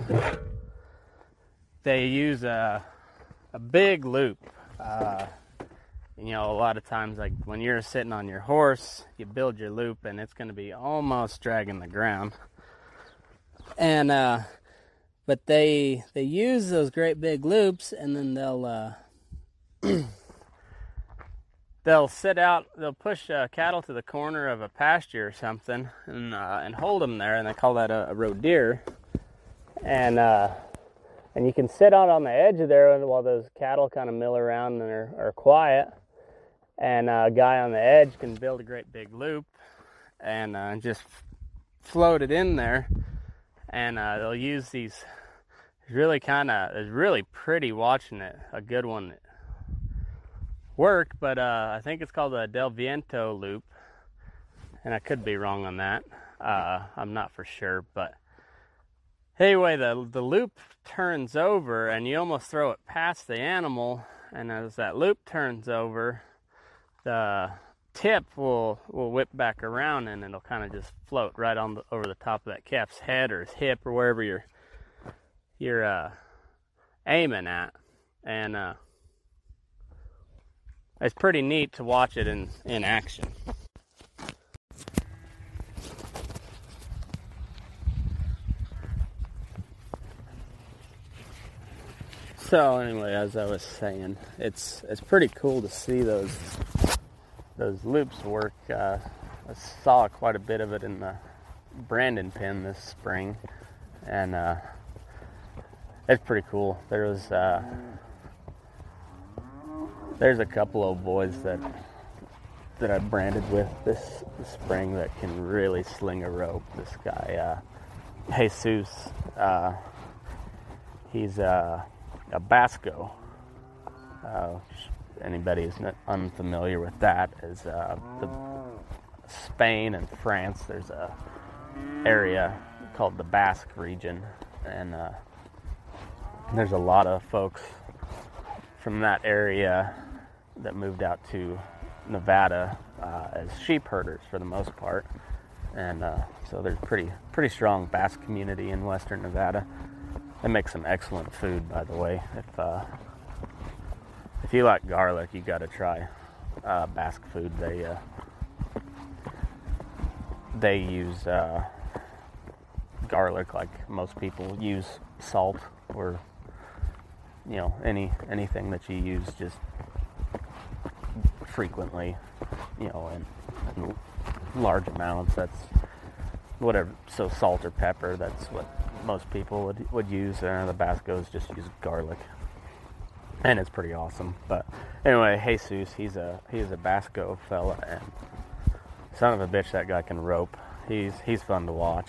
Speaker 2: they use a, a big loop. Uh, you know, a lot of times, like when you're sitting on your horse, you build your loop and it's going to be almost dragging the ground. And, uh, but they, they use those great big loops and then they'll, uh, (clears throat) they'll sit out, they'll push uh, cattle to the corner of a pasture or something and, uh, and hold them there. And they call that a, a rodear. And, uh, and you can sit out on the edge of there while those cattle kind of mill around and are, are quiet. And a guy on the edge can build a great big loop and uh, just float it in there. And uh, they'll use these. Really kind of it's really pretty watching it a good one work but uh, i think it's called a del viento loop. And i could be wrong on that. Uh, i'm not for sure but anyway the, the loop turns over and you almost throw it past the animal and as that loop turns over the tip will will whip back around and it'll kind of just float right on the, over the top of that calf's head or his hip or wherever you're you're uh, aiming at, and uh, it's pretty neat to watch it in in action. So anyway, as I was saying, it's it's pretty cool to see those those loops work. Uh, I saw quite a bit of it in the branding pen this spring, and uh, it's pretty cool. There was uh, there's a couple of boys that that I branded with this, spring that can really sling a rope. This guy, uh, Jesus, uh, he's a, a Basco. Uh, anybody is unfamiliar with that, is uh, the Spain and France. There's a area called the Basque region, and uh, there's a lot of folks from that area that moved out to Nevada uh, as sheep herders for the most part, and uh, so there's pretty pretty strong Basque community in Western Nevada. They make some excellent food, by the way. If uh, if you like garlic, you got to try uh, Basque food. They uh, they use uh, garlic like most people use salt or you know any anything that you use just frequently, you know, in, in large amounts. That's whatever. So salt or pepper. That's what most people would would use. And the Bascos just use garlic and it's pretty awesome. But anyway, Jesus, he's a he's a Basco fella, and son of a bitch, that guy can rope. He's he's fun to watch,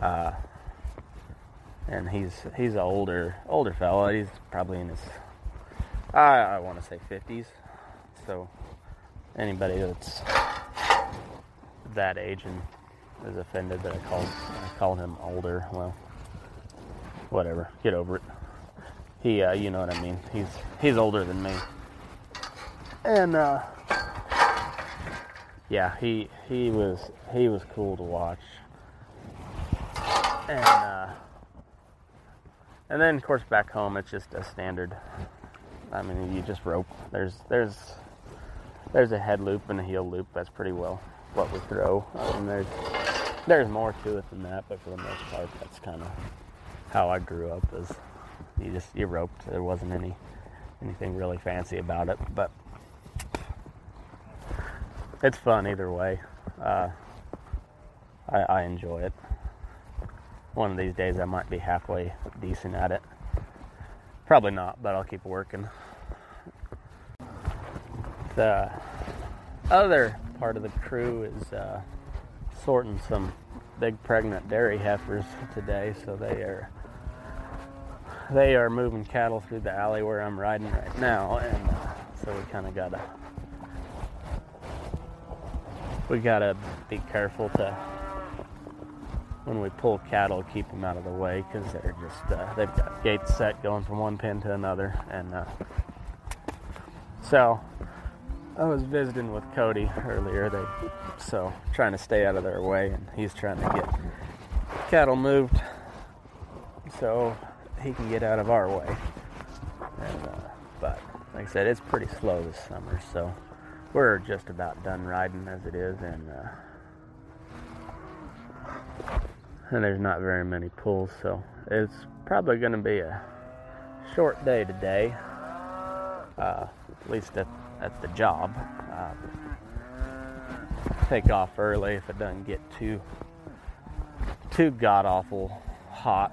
Speaker 2: uh, and he's he's an older older fella. He's probably in his I, I want to say fifties. So anybody that's that age and is offended that I called I called him older, well, whatever. Get over it he, uh, you know what I mean. He's he's older than me, and uh, yeah, he he was he was cool to watch, and uh, and then of course back home it's just a standard. I mean, you just rope. There's there's there's a head loop and a heel loop. That's pretty well what we throw. There's there's more to it than that, but for the most part, that's kind of how I grew up. Is you just you roped. There wasn't any anything really fancy about it, but it's fun either way. Uh, I, I enjoy it. One of these days, I might be halfway decent at it. Probably not, but I'll keep working. The other part of the crew is uh, sorting some big pregnant dairy heifers today, so they are they are moving cattle through the alley where I'm riding right now, and uh, so we kind of gotta we gotta be careful to when we pull cattle, keep them out of the way because they're just uh, they've got gates set going from one pen to another, and uh, so I was visiting with Cody earlier. They so trying to stay out of their way, and he's trying to get cattle moved so he can get out of our way. And, uh, but like I said, it's pretty slow this summer, so we're just about done riding as it is, and uh, and there's not very many pulls, so it's probably going to be a short day today, uh, at least at, at the job. Uh, take off early if it doesn't get too too god awful hot.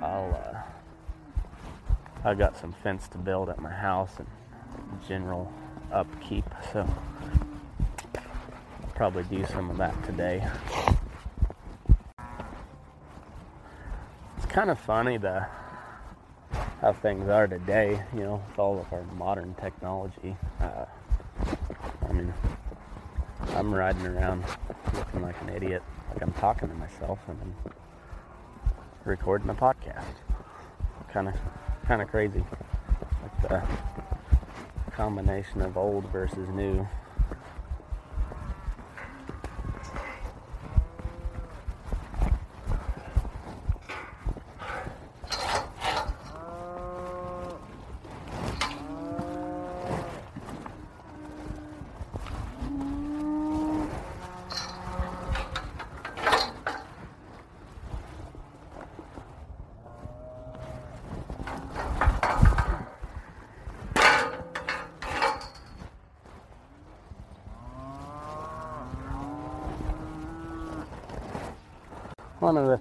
Speaker 2: I'll uh, I got some fence to build at my house and general upkeep, so I'll probably do some of that today. It's kind of funny the how things are today, you know, with all of our modern technology. Uh, I mean, I'm riding around looking like an idiot, like I'm talking to myself and I'm recording a podcast. Kind of, kind of crazy. Like the combination of old versus new.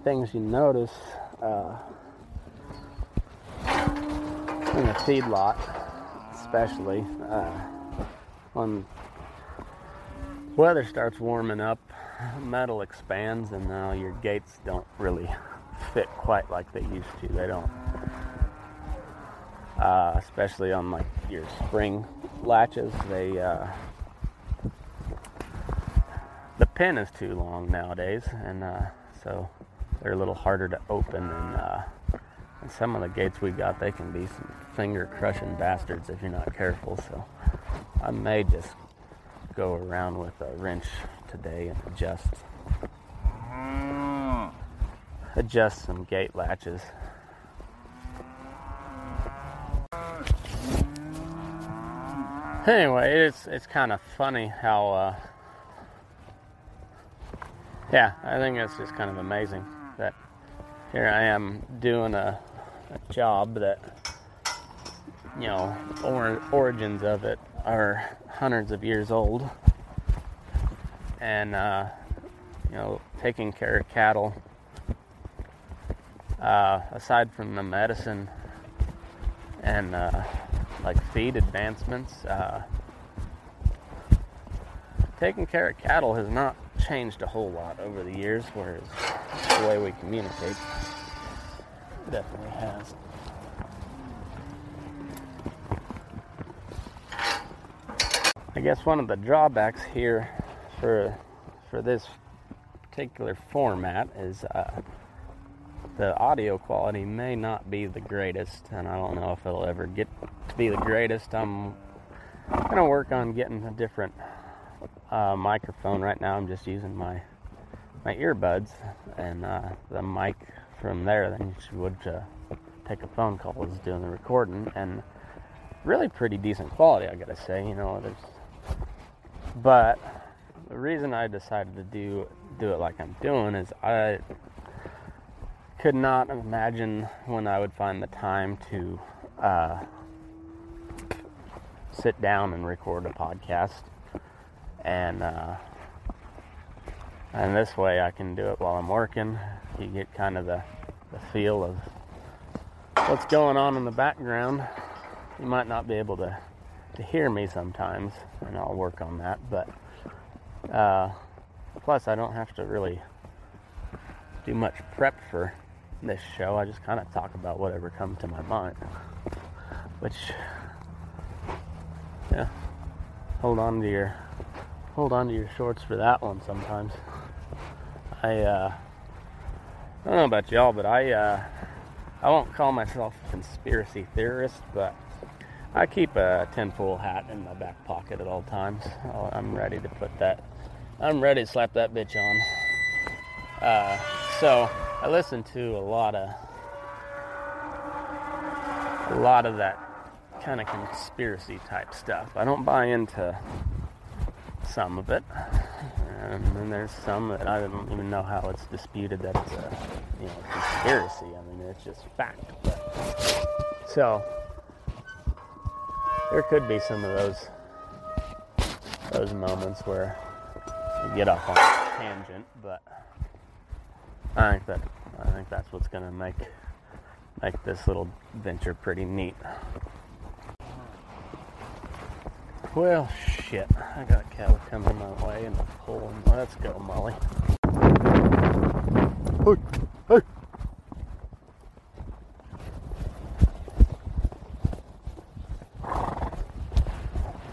Speaker 2: Things you notice uh, in a feedlot, especially uh, when weather starts warming up, metal expands, and now your gates don't really fit quite like they used to. They don't, uh, especially on like your spring latches. They uh, the pin is too long nowadays, and uh, so they're a little harder to open. And, uh, and some of the gates we've got, they can be some finger crushing bastards if you're not careful. So I may just go around with a wrench today and adjust adjust some gate latches. Anyway, it's it's kind of funny how uh, yeah, I think it's just kind of amazing here I am doing a, a job that, you know, or, origins of it are hundreds of years old. And, uh, you know, taking care of cattle, uh, aside from the medicine and, uh, like feed advancements, uh, taking care of cattle has not changed a whole lot over the years, whereas the way we communicate definitely has. I guess one of the drawbacks here for for this particular format is uh, the audio quality may not be the greatest, and I don't know if it'll ever get to be the greatest. I'm gonna work on getting a different uh, microphone. Right now, I'm just using my my earbuds and uh, the mic from there. Then you would uh, take a phone call was doing the recording, and really pretty decent quality, I gotta say. You know, there's but the reason I decided to do do it like I'm doing is I could not imagine when I would find the time to uh, sit down and record a podcast, and uh, and this way I can do it while I'm working. You get kind of the the feel of what's going on in the background. You might not be able to to hear me sometimes, and I'll work on that. But uh, plus, I don't have to really do much prep for this show. I just kind of talk about whatever comes to my mind, which yeah, hold on to your hold on to your shorts for that one. Sometimes I uh, I don't know about y'all, but I uh, I won't call myself a conspiracy theorist, but I keep a tinfoil hat in my back pocket at all times. Oh, I'm ready to put that. I'm ready to slap that bitch on. Uh, so I listen to a lot of a lot of that kind of conspiracy type stuff. I don't buy into some of it, and then there's some that I don't even know how it's disputed that it's a you know conspiracy. I mean, it's just fact. But, so there could be some of those those moments where you get off on a tangent, but I think that I think that's what's gonna make make this little venture pretty neat. Well, shit. I got a cattle coming my way and pulling. Let's go, Molly. Hey, hey.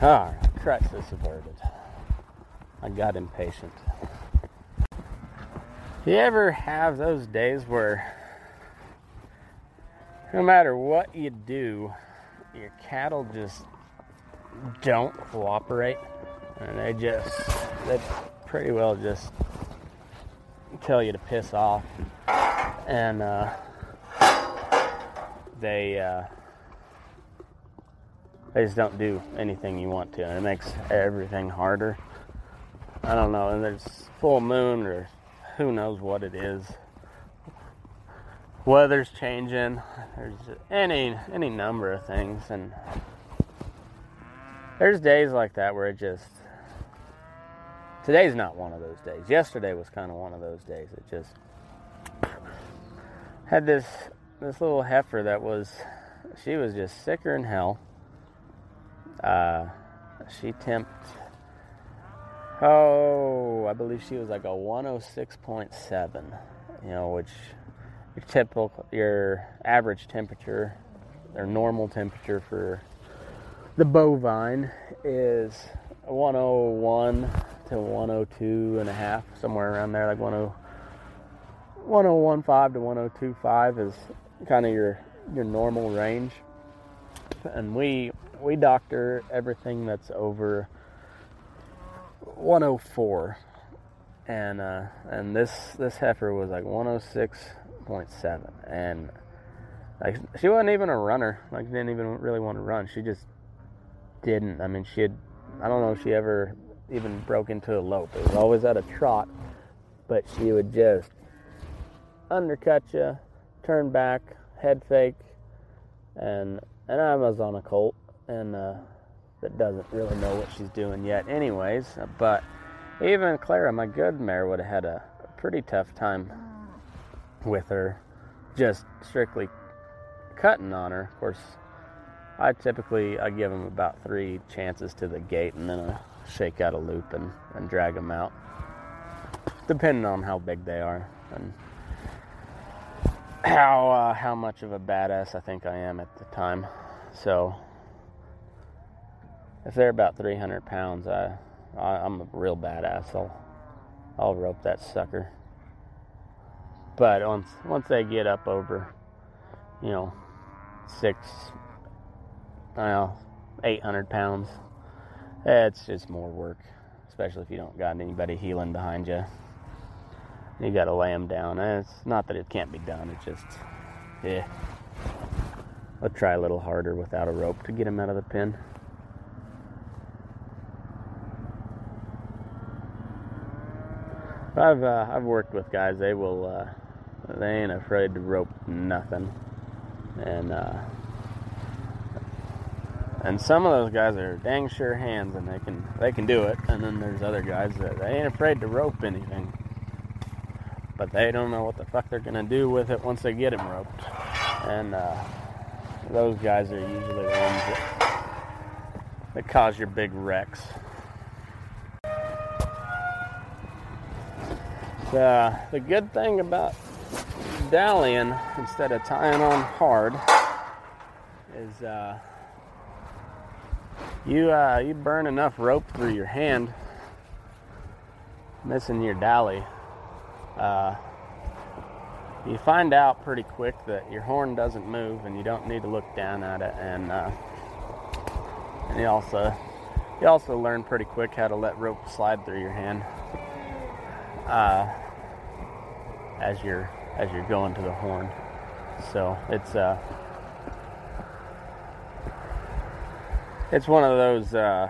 Speaker 2: Alright, crisis averted. I got impatient. You ever have those days where no matter what you do, your cattle just don't cooperate and they just they pretty well just tell you to piss off. And uh, they uh, they just don't do anything you want to and it makes everything harder. I don't know and there's full moon or who knows what it is. Weather's changing. There's any any number of things and there's days like that where it just today's not one of those days. Yesterday was kind of one of those days. It just had this this little heifer that was she was just sicker than hell. Uh, she temped oh i believe she was like a 106.7 you know which your typical your average temperature or normal temperature for the bovine is 101 to 102 and a half somewhere around there like 10 1015 to 1025 is kind of your your normal range. And we we doctor everything that's over 104 and uh and this this heifer was like 106.7 and like she wasn't even a runner like didn't even really want to run. She just didn't. I mean she had i don't know if she ever even broke into a lope. It was always at a trot but she would just undercut you turn back head fake and and i was on a colt and uh that doesn't really know what she's doing yet anyways but even clara my good mare would have had a pretty tough time with her just strictly cutting on her. Of course i typically i give them about three chances to the gate and then i shake out a loop and, and drag them out depending on how big they are and how uh, how much of a badass i think i am at the time so if they're about 300 pounds, I, I I'm a real badass. I'll I'll rope that sucker. but once once they get up over, you know, six, Eight hundred pounds, it's just more work, especially if you don't got anybody heeling behind you. You got to lay them down. It's not that it can't be done. It's just, yeah. I'll try a little harder without a rope to get him out of the pen. I've uh, I've worked with guys. They will uh, they ain't afraid to rope nothing, and uh, and some of those guys are dang sure hands, and they can they can do it. And then there's other guys that they ain't afraid to rope anything, but they don't know what the fuck they're gonna do with it once they get him roped. And uh, those guys are usually the ones that, that cause your big wrecks. The, the good thing about dallying instead of tying on hard is uh, you uh, you burn enough rope through your hand, missing your dally. Uh, you find out pretty quick that your horn doesn't move, and you don't need to look down at it. And uh, and you also you also learn pretty quick how to let rope slide through your hand. Uh, as you're as you're going to the horn. So it's uh it's one of those uh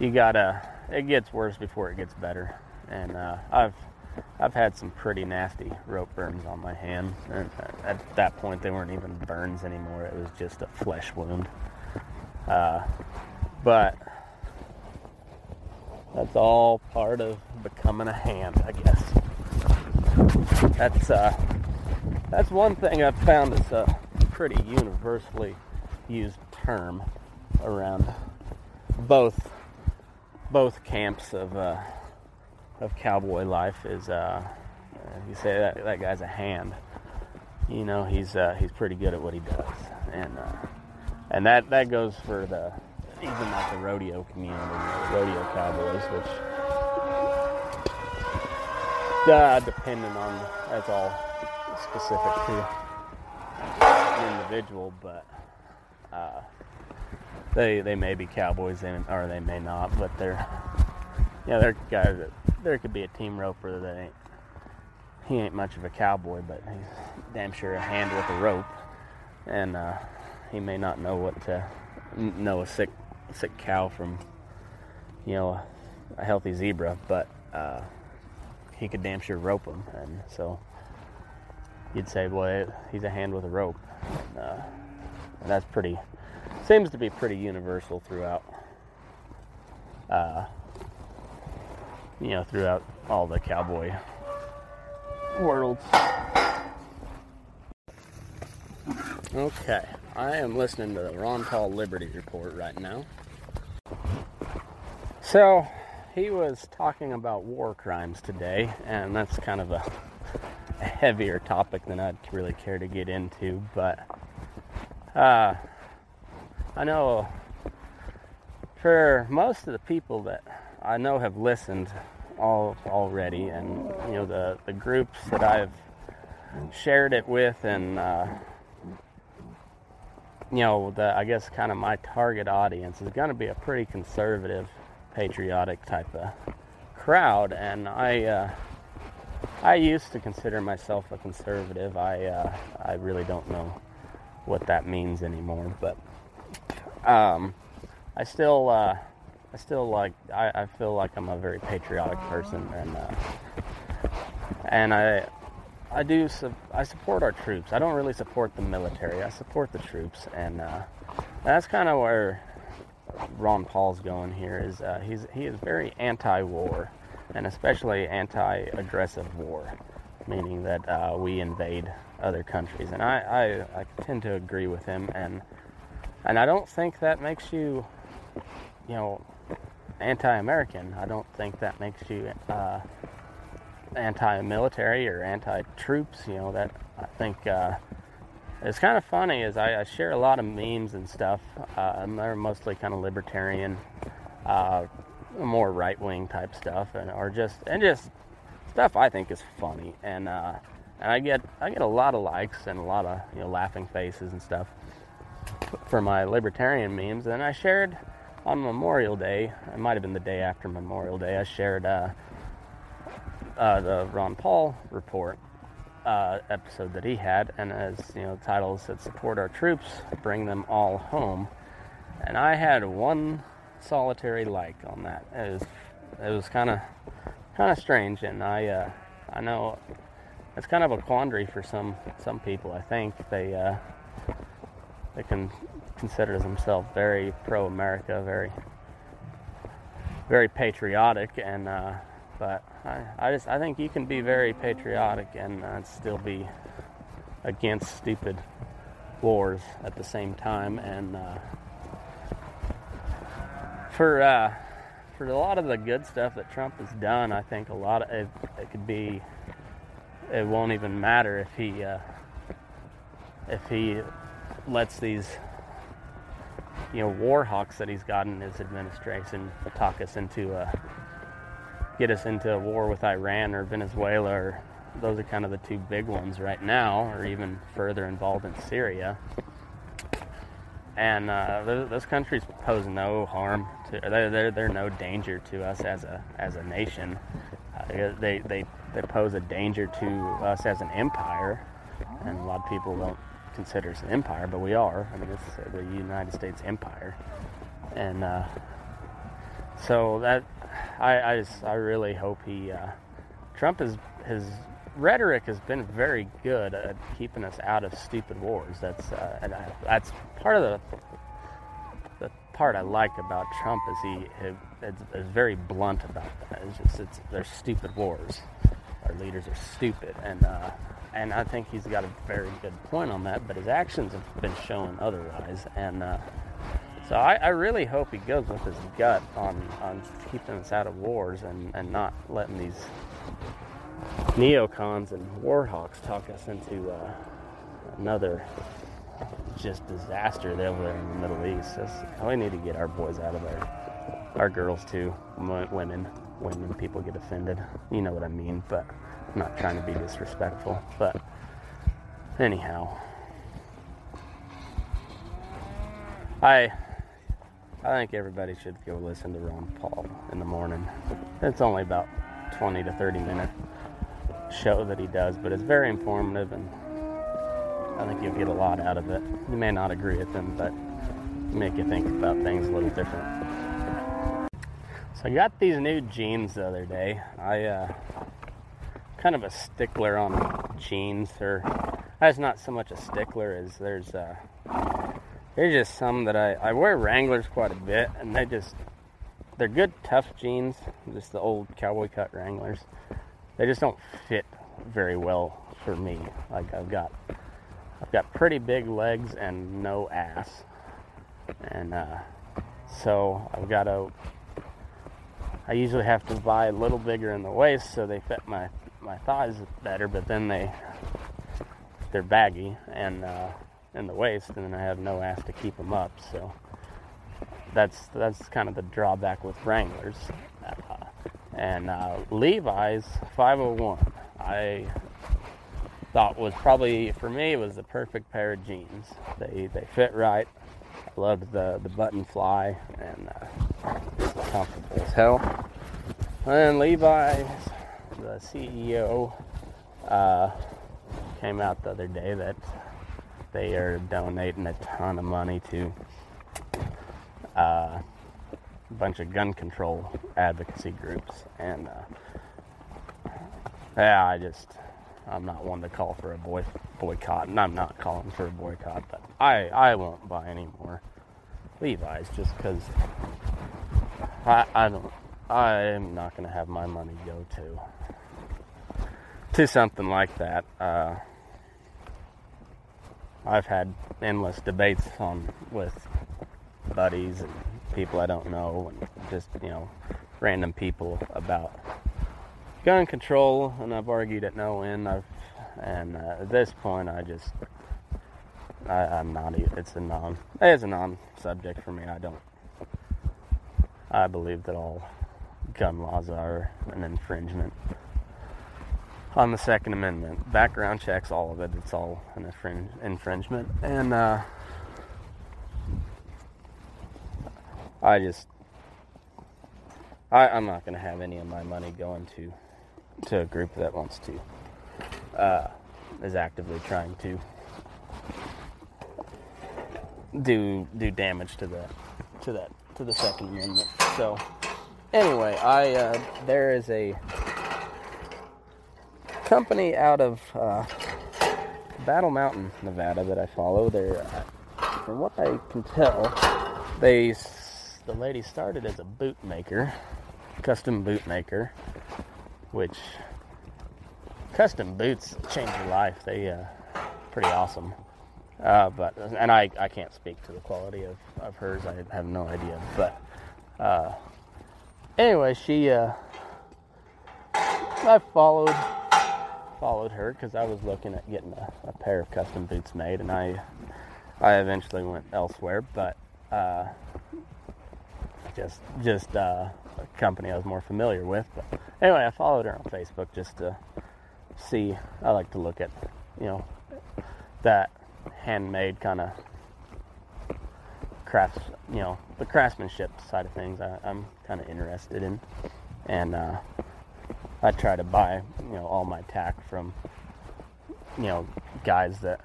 Speaker 2: you gotta it gets worse before it gets better. And uh I've I've had some pretty nasty rope burns on my hand. And at that point they weren't even burns anymore. It was just a flesh wound. Uh but that's all part of becoming a hand, I guess. That's uh, that's one thing I've found is a pretty universally used term around both both camps of uh, of cowboy life is uh, you say that that guy's a hand. You know he's uh, he's pretty good at what he does, and uh, and that that goes for the even like the rodeo community, the rodeo cowboys, which uh, depending on that's all specific to an individual, but uh, they they may be cowboys and or they may not, but they're yeah they're guys that there could be a team roper that ain't he ain't much of a cowboy, but he's damn sure a hand with a rope, and uh, he may not know what to know a sick sick cow from, you know, a healthy zebra, but uh, he could damn sure rope them, and so you'd say, boy, he's a hand with a rope. Uh, that's pretty, seems to be pretty universal throughout, uh, you know, throughout all the cowboy worlds. Okay, I am listening to the Ron Paul Liberty Report right now. So, he was talking about war crimes today, and that's kind of a, heavier topic than I'd really care to get into. But uh, I know for most of the people that I know have listened all already, and you know the the groups that I've shared it with, and uh, you know the I guess kind of my target audience is going to be a pretty conservative patriotic type of crowd, and I uh, I used to consider myself a conservative. I uh, I really don't know what that means anymore, but um, I still uh, I still like I, I feel like I'm a very patriotic person, and uh, and I I do su- I support our troops. I don't really support the military. I support the troops, and uh, that's kind of where Ron Paul's going here is uh, he's he is very anti-war, and especially anti-aggressive war, meaning that uh, we invade other countries. And I, I, I tend to agree with him, and and I don't think that makes you, you know, anti-American. I don't think that makes you uh, anti-military or anti-troops. You know that I think uh, it's kind of funny is I, I, share a lot of memes and stuff. Uh, they're mostly kind of libertarian, uh, more right wing type stuff, and or just and just stuff I think is funny, and uh, and I get I get a lot of likes and a lot of you know laughing faces and stuff for my libertarian memes. And I shared on Memorial Day, it might have been the day after Memorial Day, I shared uh, uh, the Ron Paul report uh, episode that he had, and as you know, the title said, "Support our troops, bring them all home." And I had one solitary like on that. It was it was kind of kind of strange, and I uh, I know it's kind of a quandary for some some people. I think they uh, they can consider themselves very pro-America, very very patriotic, and uh, but I, I just I think you can be very patriotic and uh, still be against stupid wars at the same time, and uh, for uh, for a lot of the good stuff that Trump has done, I think a lot of it, it could be it won't even matter if he uh, if he lets these you know war hawks that he's got in his administration talk us into a get us into a war with Iran or Venezuela or those are kind of the two big ones right now or even further involved in Syria and uh, those, countries pose no harm to they're, they're, they're no danger to us as a as a nation. Uh, they, they they pose a danger to us as an empire. And a lot of people don't consider us an empire but we are. I mean it's the United States empire. And uh, so that I, I just I really hope he uh, Trump has his rhetoric has been very good at keeping us out of stupid wars. That's uh, and I, that's part of the the part I like about Trump is he is, is very blunt about that. It's just it's they're stupid wars. Our leaders are stupid, and uh, and I think he's got a very good point on that. But his actions have been showing otherwise, and. Uh, so I, I, really hope he goes with his gut on, on keeping us out of wars and, and not letting these neocons and warhawks talk us into uh, another just disaster over there in the Middle East. That's, how we need to get our boys out of there. Our girls too, women, women. People get offended. You know what I mean. But I'm not trying to be disrespectful. But anyhow, I I think everybody should go listen to Ron Paul in the morning. It's only about 20 to 30 minute show that he does, but it's very informative and I think you'll get a lot out of it. You may not agree with him, but make you think about things a little different. So I got these new jeans the other day. I uh, kind of a stickler on jeans, or that's not so much a stickler as there's uh, there's just some that I I wear Wranglers quite a bit, and they just they're good tough jeans, just the old cowboy cut Wranglers. They just don't fit very well for me. Like I've got I've got pretty big legs and no ass. And uh, so I've got to I usually have to buy a little bigger in the waist so they fit my my thighs better, but then they they're baggy and uh, in the waist, and then I have no ass to keep them up. So that's that's kind of the drawback with Wranglers. Uh, and uh, Levi's 501, I thought was probably for me was the perfect pair of jeans. They they fit right. I loved the the button fly and uh, comfortable as hell. And Levi's, the CEO, uh, came out the other day that they are donating a ton of money to uh, a bunch of gun control advocacy groups, and uh, yeah, I just I'm not one to call for a boy, boycott, and I'm not calling for a boycott, but I I won't buy any more Levi's just because I I don't I'm not gonna have my money go to to something like that. Uh, I've had endless debates on with buddies and people I don't know, and just you know, random people about gun control, and I've argued at no end. I've and uh, at this point, I just I, I'm not. It's a non. It's a non-subject for me. I don't. I believe that all gun laws are an infringement on the Second Amendment. Background checks, all of it. It's all an infring- infringement. And uh, I just, I, I'm not going to have any of my money going to to a group that wants to, uh, is actively trying to do do damage to that to that to the Second Amendment. So anyway, I uh, there is a company out of uh, Battle Mountain, Nevada that I follow. They're, from what I can tell, they the lady started as a boot maker, custom boot maker, which custom boots change your life. They uh, pretty awesome. Uh, but and I, I can't speak to the quality of, of hers. I have no idea. But uh, anyway, she uh, I followed followed her because I was looking at getting a, a pair of custom boots made, and I I eventually went elsewhere. But uh, just just uh, a company I was more familiar with. But anyway, I followed her on Facebook just to see. I like to look at you know that handmade kind of crafts, you know, the craftsmanship side of things. I, I'm kind of interested in, and uh, I try to buy, you know, all my tack from, you know, guys that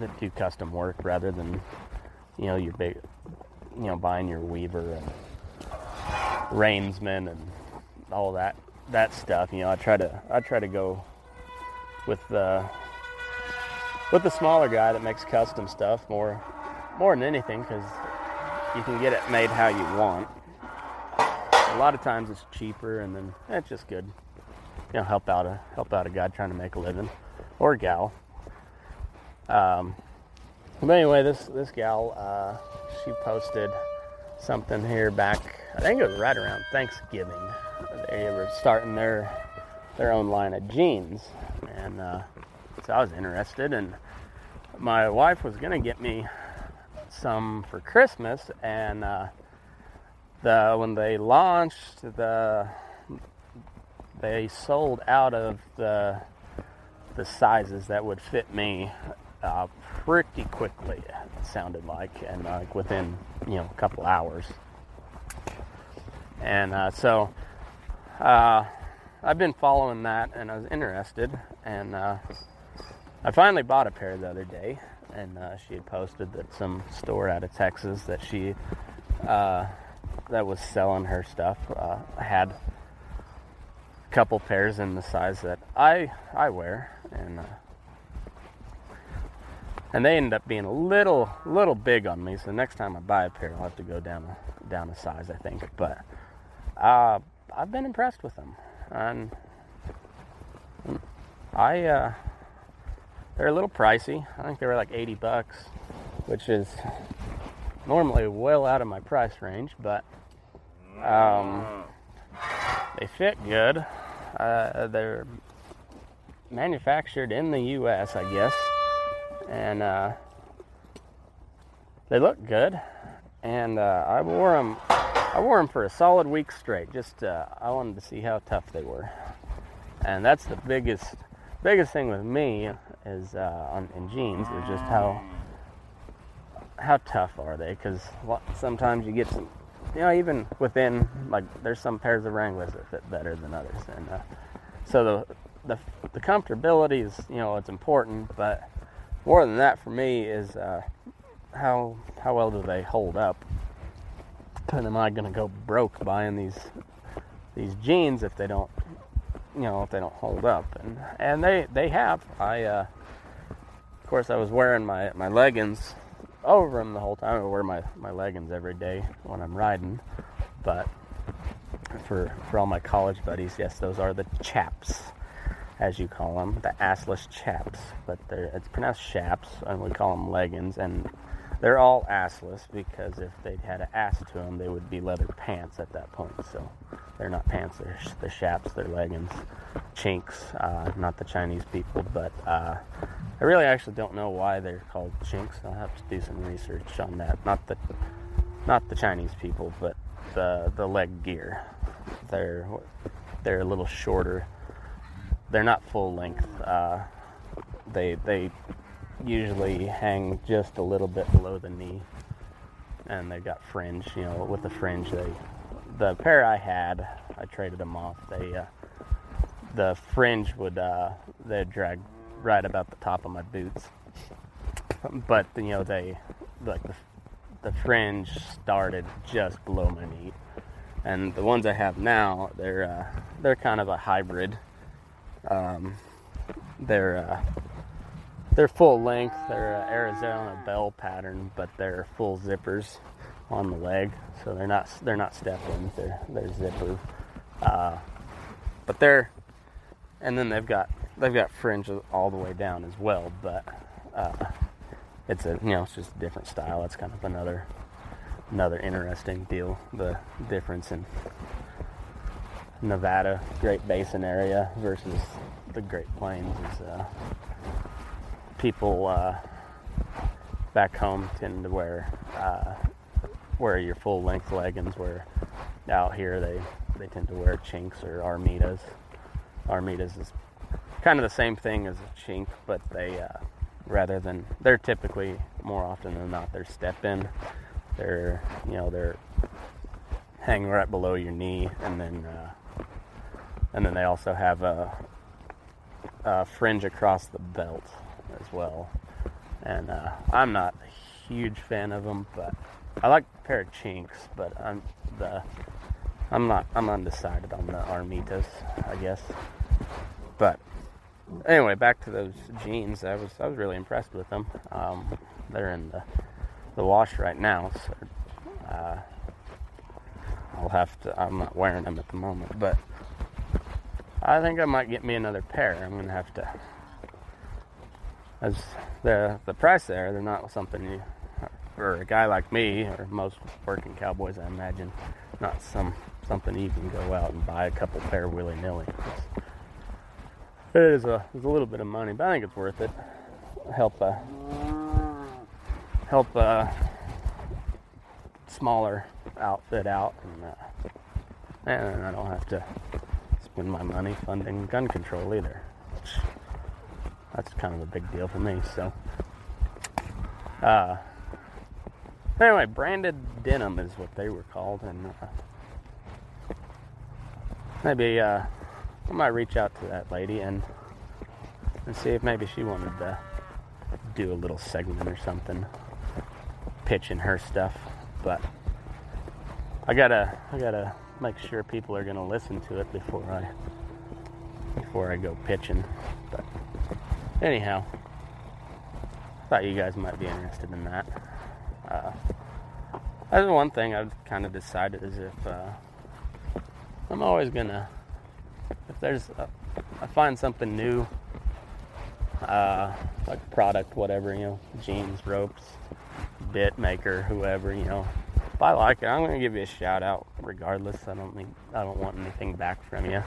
Speaker 2: that do custom work rather than, you know, your big, you know, buying your Weaver and Reinsman and all that that stuff. You know, I try to I try to go with the with the smaller guy that makes custom stuff more more than anything because you can get it made how you want. A lot of times it's cheaper and then it's just good. You know, help out a help out a guy trying to make a living or a gal. Um, but anyway, this this gal uh, she posted something here back. I think it was right around Thanksgiving. They were starting their their own line of jeans, and uh, so I was interested. And my wife was gonna get me some for Christmas, and uh, the when they launched the they sold out of the the sizes that would fit me uh, pretty quickly. It sounded like, and like within you know a couple hours. And uh, so uh, I've been following that, and I was interested, and uh, I finally bought a pair the other day. And uh, she had posted that some store out of Texas that she uh, that was selling her stuff uh, had a couple pairs in the size that I I wear, and uh, and they ended up being a little little big on me. So next time I buy a pair, I'll have to go down a, down a size, I think. But uh, I've been impressed with them, and I uh, they're a little pricey. I think they were like 80 bucks, which is normally well out of my price range, but um, they fit good. Uh, they're manufactured in the U.S., I guess, and uh, they look good. And uh, I wore them. I wore them for a solid week straight. Just uh, I wanted to see how tough they were, and that's the biggest biggest thing with me is uh, on in jeans is just how how tough are they? Because sometimes you get some, you know, even within like there's some pairs of Wranglers that fit better than others, and uh, so the the the comfortability is you know it's important, but more than that for me is uh, how how well do they hold up? And am I gonna go broke buying these these jeans if they don't you know if they don't hold up? And and they they have. I uh, of course I was wearing my my leggings over them the whole time. I wear my my leggings every day when I'm riding, but for for all my college buddies, yes, those are the chaps as you call them, the assless chaps, but they're, it's pronounced chaps, and we call them leggings, and they're all assless because if they'd had an ass to them, they would be leather pants at that point. So they're not pants; they're the chaps, they're leggings, chinks, uh, not the Chinese people. But uh, I really actually don't know why they're called chinks. I'll have to do some research on that. Not the not the Chinese people, but the the leg gear. They're they're a little shorter they're not full length. Uh, they they usually hang just a little bit below the knee, and they've got fringe. You know, with the fringe, they the pair I had, I traded them off. They uh, the fringe would uh, they'd drag right about the top of my boots, but you know they like the, the fringe started just below my knee, and the ones I have now they're uh, they're kind of a hybrid. Um, they're uh, they're full length. They're uh, Arizona bell pattern, but they're full zippers on the leg, so they're not they're not step ins. They're they're zipper. Uh, but they're and then they've got they've got fringe all the way down as well. But uh, it's a you know it's just a different style. That's kind of another another interesting deal. The difference in Nevada Great Basin area versus the Great Plains is uh, people uh, back home tend to wear uh, wear your full length leggings. Where out here they they tend to wear chinks or armitas. Armitas is kind of the same thing as a chink, but they uh, rather than they're typically more often than not they're step in. They're you know they're hanging right below your knee, and then uh, and then they also have a, a fringe across the belt as well. And uh, I'm not a huge fan of them, but I like a pair of chinks. But I'm the I'm not I'm undecided on the Armitas, I guess. But anyway, back to those jeans. I was I was really impressed with them. Um, they're in the the wash right now, so uh, I'll have to. I'm not wearing them at the moment, but I think I might get me another pair. I'm gonna have to. As the the price there, they're not something you, for a guy like me or most working cowboys, I imagine, not some something you can go out and buy a couple pair willy nilly. It is a it's a little bit of money, but I think it's worth it. Help uh, help uh, smaller outfit out, and uh, and I don't have to spend my money funding gun control either. That's kind of a big deal for me. So, uh, anyway, branded denim is what they were called, and uh, maybe uh, I might reach out to that lady and and see if maybe she wanted to do a little segment or something, pitching her stuff. But I gotta I gotta make sure people are gonna listen to it before I before I go pitching. But anyhow, thought you guys might be interested in that. Uh, that's one thing I've kind of decided is if uh, I'm always gonna if there's a, I find something new, uh, like product, whatever you know, jeans, ropes, bit maker, whoever you know. If I like it, I'm gonna give you a shout out regardless. I don't need, I don't want anything back from you.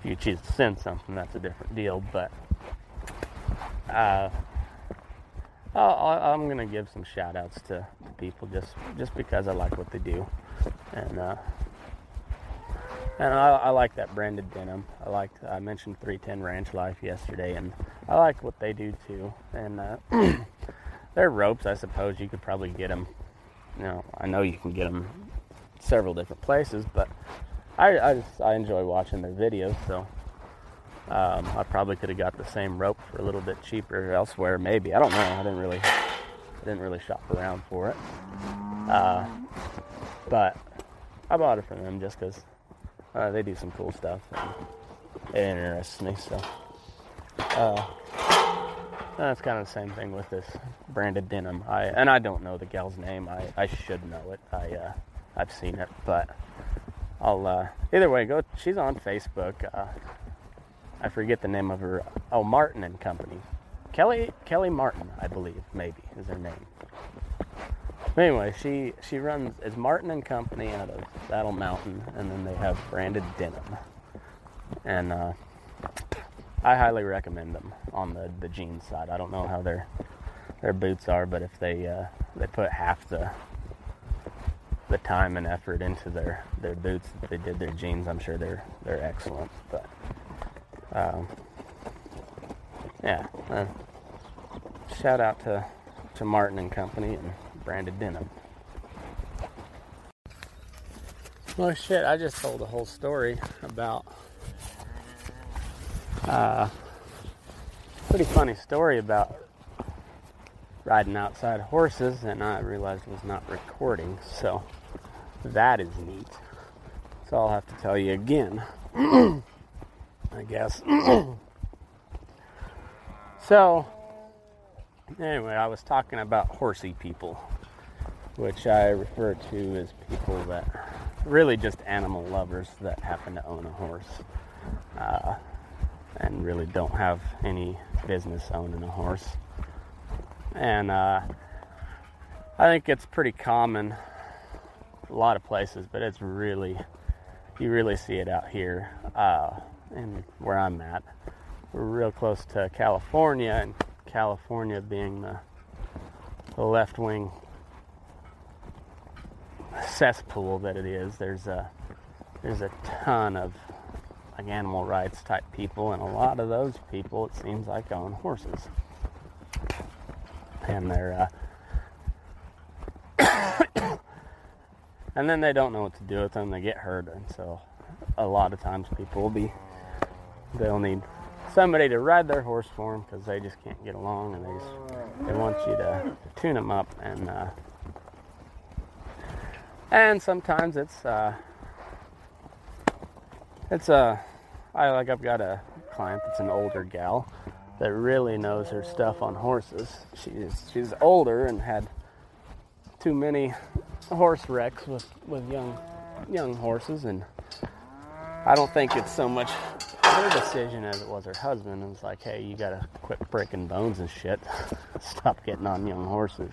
Speaker 2: If you choose to send something, that's a different deal. But uh, i am gonna give some shout outs to, to, people just just because I like what they do, and uh, and I, I, like that branded denim. I like I mentioned 310 Ranch Life yesterday, and I like what they do too. And uh, (clears throat) their ropes, I suppose you could probably get them. You know, I know you can get them several different places, but I I, just, I enjoy watching their videos. So um, I probably could have got the same rope for a little bit cheaper elsewhere. Maybe I don't know. I didn't really I didn't really shop around for it. Uh, but I bought it from them just because uh, they do some cool stuff. And it interests me. So uh, that's kind of the same thing with this branded denim. I and I don't know the gal's name. I, I should know it. I uh, I've seen it, but I'll uh, either way go. She's on Facebook. Uh, I forget the name of her. Oh, Martin and Company. Kelly Kelly Martin, I believe, maybe is her name. Anyway, she she runs it's Martin and Company out of Saddle Mountain, and then they have branded denim, and uh, I highly recommend them on the the jeans side. I don't know how their their boots are, but if they uh, they put half the the time and effort into their their boots that they did their jeans, I'm sure they're they're excellent. But um, Uh, shout out to to Martin and Company and Branded Denim. Well, shit, I just told a whole story about uh, pretty funny story about riding outside horses, and I realized it was not recording, so that is neat. So I'll have to tell you again, (clears throat) I guess. (clears throat) so, anyway, I was talking about horsey people, which I refer to as people that really just animal lovers that happen to own a horse uh, and really don't have any business owning a horse. And uh, I think it's pretty common a lot of places, but it's really, you really see it out here uh, and where I'm at. We're real close to California, and California being the, the left wing cesspool that it is. There's a there's a ton of like animal rights type people, and a lot of those people, it seems like, own horses, and they're uh, (coughs) and then they don't know what to do with them. They get hurt, and so a lot of times people will be they'll need somebody to ride their horse for them because they just can't get along, and they just they want you to tune them up and. Uh, and sometimes it's uh, it's a I like I've got a client that's an older gal that really knows her stuff on horses. She's she's older and had too many horse wrecks with with young young horses, and I don't think it's so much her decision as it was her husband. It was like, hey, you gotta quit breaking bones and shit. (laughs) Stop getting on young horses.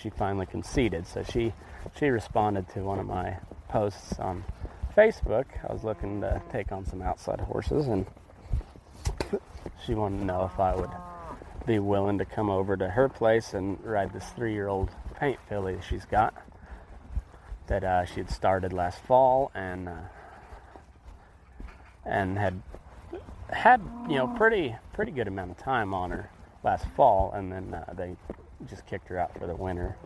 Speaker 2: She finally conceded, so she she responded to one of my posts on Facebook. I was looking to take on some outside horses, and she wanted to know if I would be willing to come over to her place and ride this three-year-old paint filly that she's got that uh, she had started last fall and uh, and had had you know pretty pretty good amount of time on her last fall, and then uh, they just kicked her out for the winter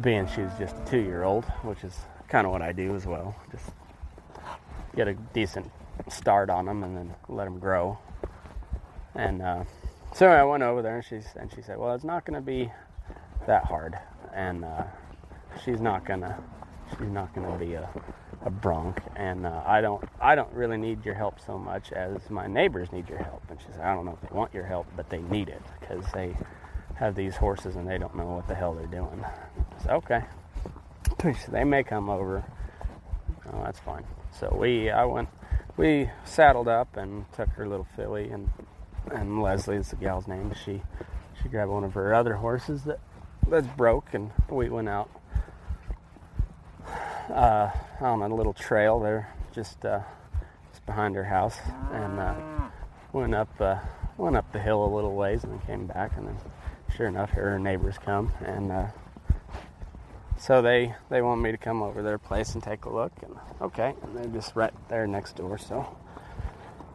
Speaker 2: being she's just a two year old, which is kind of what I do as well. Just get a decent start on them and then let them grow. And uh, so I went over there and she's and she said, "Well, it's not going to be that hard, and uh, she's not gonna she's not gonna be a, a bronc, and uh, I don't I don't really need your help so much as my neighbors need your help." And she said, "I don't know if they want your help, but they need it because they." have these horses and they don't know what the hell they're doing. So, okay. They may come over. Oh, that's fine. So we, I went, we saddled up and took her little filly and and Leslie is the gal's name. She she grabbed one of her other horses that that's broke and we went out uh, on a little trail there, just uh, just behind her house, and uh, went up uh, went up the hill a little ways and then came back and then sure enough, her neighbors come, and uh, so they they want me to come over their place and take a look. And okay, and they're just right there next door. So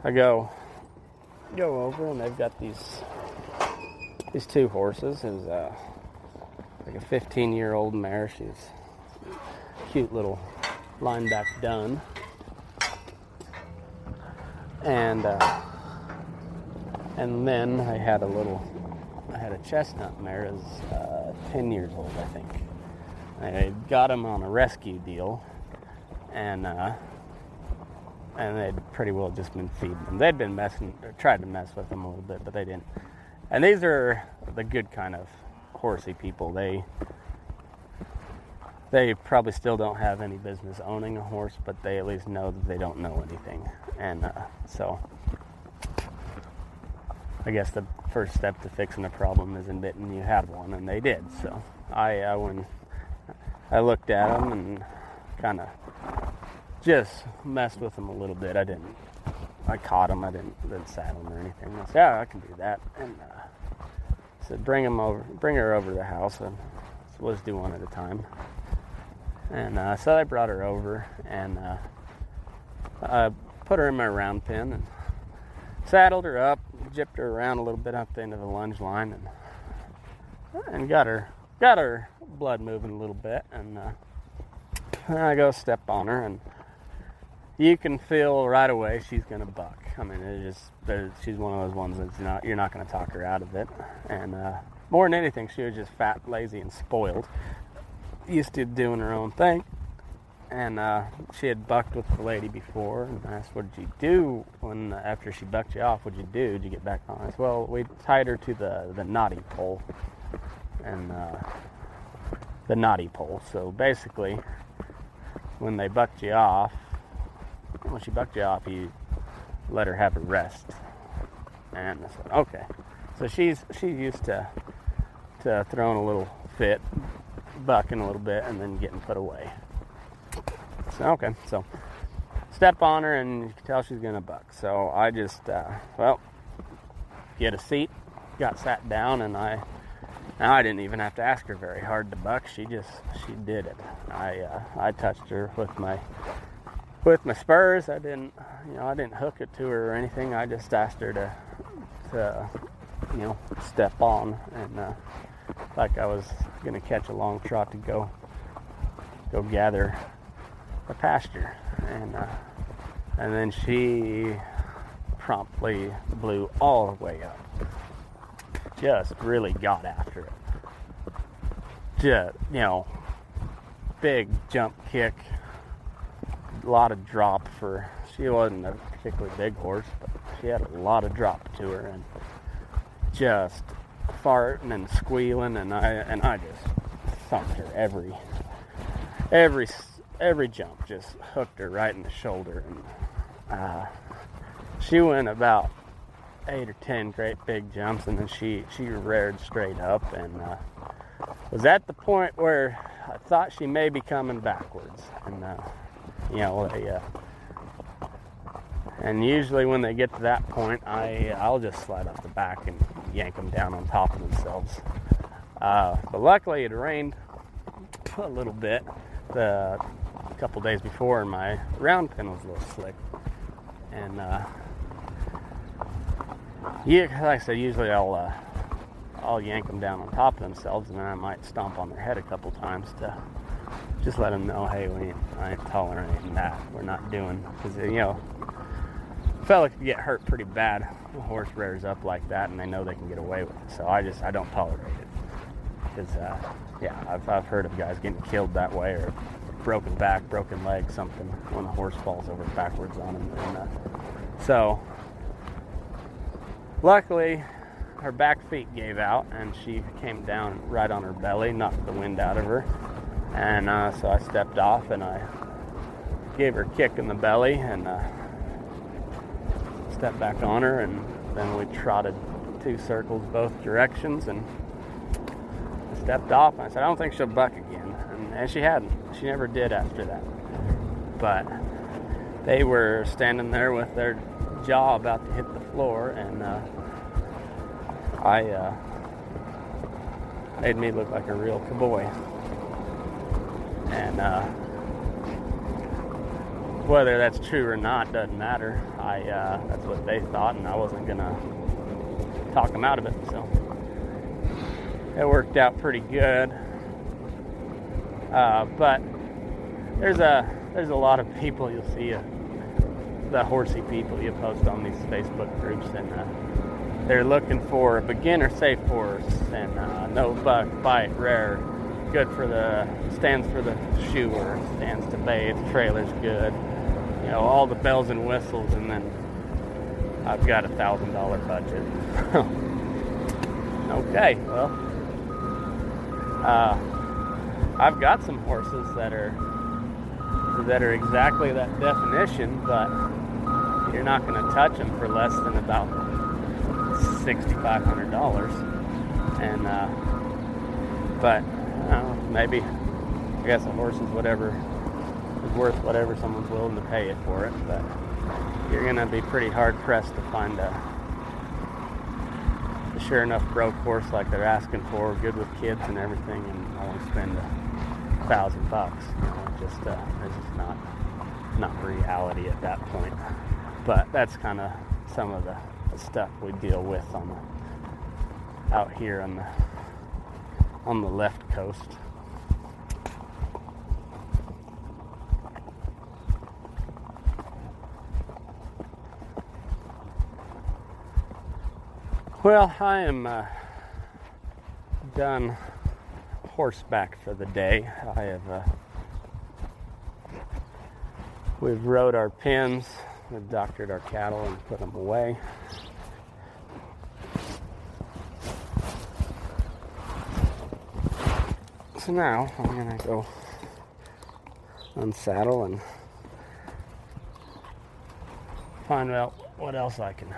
Speaker 2: I go go over, and they've got these these two horses. Is uh, like a 15 year old mare. She's cute little lineback dun, and uh, and then I had a little I had a chestnut mare as uh, 10 years old, I think. I got him on a rescue deal, and uh, and they'd pretty well just been feeding them. They'd been messing, tried to mess with them a little bit, but they didn't. And these are the good kind of horsey people. They they probably still don't have any business owning a horse, but they at least know that they don't know anything, and uh, so I guess the first step to fixing a problem is admitting you had one, and they did. So I, I when I looked at them and kind of just messed with them a little bit. I didn't. I caught them. I didn't, didn't saddle them or anything. I said, "Yeah, I can do that." And uh, said, "Bring them over. Bring her over to the house." And so let's do one at a time. And uh, so I brought her over and uh, I put her in my round pen and saddled her up, gypped her around a little bit up the end of the lunge line and and got her got her blood moving a little bit and uh, I go step on her and you can feel right away she's gonna buck. I mean, it just she's one of those ones that's not you're not gonna talk her out of it. And uh, more than anything, she was just fat, lazy, and spoiled. Used to doing her own thing, and uh, she had bucked with the lady before. And I asked, "What did you do when after she bucked you off? What did you do? Did you get back on?" I "Well, we tied her to the the knotty pole, and uh, the knotty pole. So basically." When they bucked you off, when she bucked you off, you let her have a rest. And this one, okay. So she's she's used to to throwing a little fit, bucking a little bit, and then getting put away. So okay, so step on her, and you can tell she's gonna buck. So I just uh, well get a seat, got sat down, and I now I didn't even have to ask her very hard to buck. She just she did it. I uh, I touched her with my with my spurs. I didn't you know I didn't hook it to her or anything. I just asked her to to you know step on and uh, like I was gonna catch a long trot to go go gather a pasture and uh, and then she promptly blew all the way up just really got after it. Just, you know, big jump kick, a lot of drop for. She wasn't a particularly big horse, but she had a lot of drop to her, and just farting and squealing, and I and I just thumped her every every every jump, just hooked her right in the shoulder, and uh, she went about eight or ten great big jumps, and then she she reared straight up and uh, was at the point where I thought she may be coming backwards, and uh, you know they. Uh, and usually when they get to that point, I I'll just slide off the back and yank them down on top of themselves. Uh, but luckily it rained a little bit the couple days before, and my round pen was a little slick, and uh, yeah, like I said, usually I'll uh, I'll yank them down on top of themselves, and then I might stomp on their head a couple times to just let them know, hey, we ain't, I ain't tolerating that. We're not doing because you know, fella could get hurt pretty bad. A horse rears up like that, and they know they can get away with it. So I just I don't tolerate it because uh, yeah, I've I've heard of guys getting killed that way or broken back, broken leg, something when a horse falls over backwards on them. And, uh, so luckily her back feet gave out and she came down right on her belly knocked the wind out of her. And uh, so i stepped off and i gave her a kick in the belly and uh, stepped back on her and then we trotted two circles both directions and I stepped off and i said i don't think she'll buck again. And, and she hadn't. She never did after that. But they were standing there with their jaw about to hit the floor and uh, I uh, made me look like a real cowboy. And uh, whether that's true or not doesn't matter. I uh, that's what they thought, and I wasn't gonna talk them out of it. So it worked out pretty good. Uh, but there's a there's a lot of people you'll see uh, the horsey people you post on these Facebook groups and. Uh, they're looking for a beginner safe horse and uh, no buck, bite, rare, good for the stands for the shoer, stands to bathe, trailer's good, you know, all the bells and whistles, and then I've got a thousand dollar budget. (laughs) okay, well, uh, I've got some horses that are that are exactly that definition, but you're not going to touch them for less than about sixty-five hundred dollars, and uh, but uh, maybe I guess a horse is whatever is worth whatever someone's willing to pay it for it. But you're gonna be pretty hard pressed to find a, a sure enough broke horse like they're asking for, good with kids and everything, and only spend a thousand bucks. You know, just uh, it's just not not reality at that point. But that's kind of some of the stuff we deal with on the out here on the on the left coast. Well, I am uh, done horseback for the day. I have uh, we've rode our pins, we've doctored our cattle and put them away. So now I'm gonna go unsaddle and find out what else I can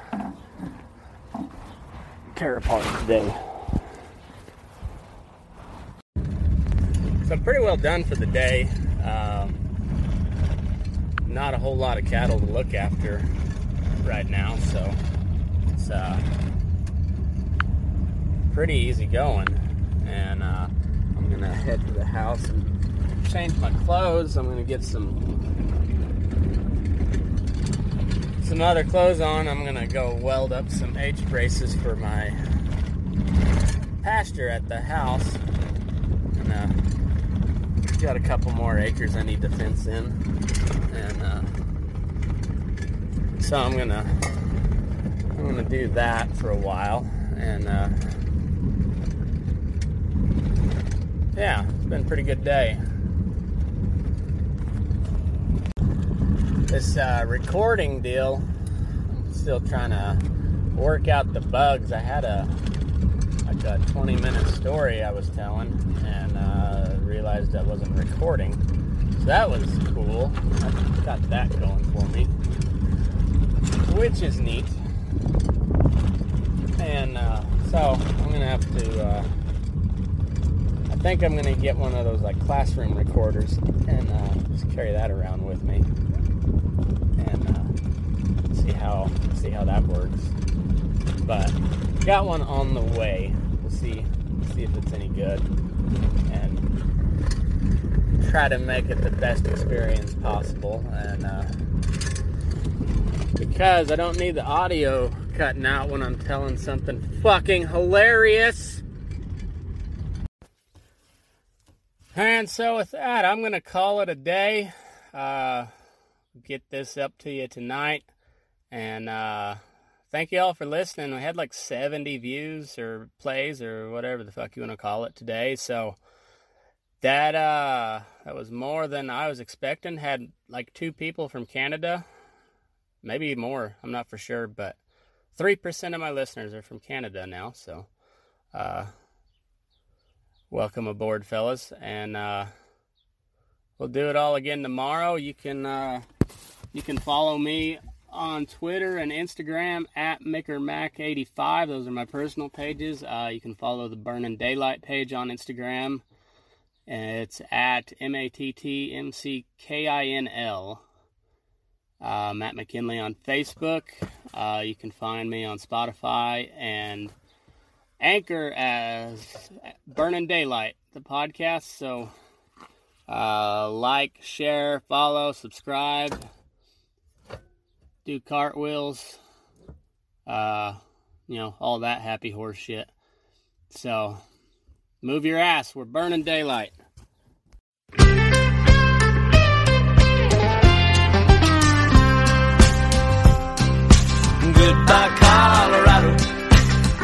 Speaker 2: tear apart today. So I'm pretty well done for the day. Not a whole lot of cattle to look after right now, so it's uh, pretty easy going. And uh, I'm gonna head to the house and change my clothes. I'm gonna get some some other clothes on. I'm gonna go weld up some H braces for my pasture at the house. Got a couple more acres I need to fence in, and uh, so I'm gonna I'm gonna do that for a while, and uh, yeah, it's been a pretty good day. This uh, recording deal, I'm still trying to work out the bugs. I had a like a 20 minute story I was telling, and realized I wasn't recording. So that was cool. I got that going for me, which is neat. And uh, so I'm gonna have to. Uh, I think I'm gonna get one of those like classroom recorders and uh, just carry that around with me, and uh, see how see how that works. But got one on the way. We'll see see if it's any good, try to make it the best experience possible. And uh, because I don't need the audio cutting out when I'm telling something fucking hilarious. And so with that, I'm gonna call it a day. Uh, get this up to you tonight, and. Uh, thank you all for listening. We had like 70 views or plays or whatever the fuck you want to call it today. So that uh that was more than I was expecting. Had like two people from Canada, maybe more. I'm not for sure, but three percent of my listeners are from Canada now. So uh, welcome aboard, fellas, and uh, we'll do it all again tomorrow. You can uh, you can follow me on Twitter and Instagram at MickerMac85. Those are my personal pages. Uh, you can follow the Burning Daylight page on Instagram. It's at M A T T M C K I N L. Uh, Matt McKinley on Facebook. Uh, you can find me on Spotify and Anchor as Burning Daylight, the podcast. So uh, like, share, follow, subscribe do cartwheels, uh, you know, all that happy horse shit. So, move your ass. We're burning daylight.
Speaker 1: Goodbye, Colorado.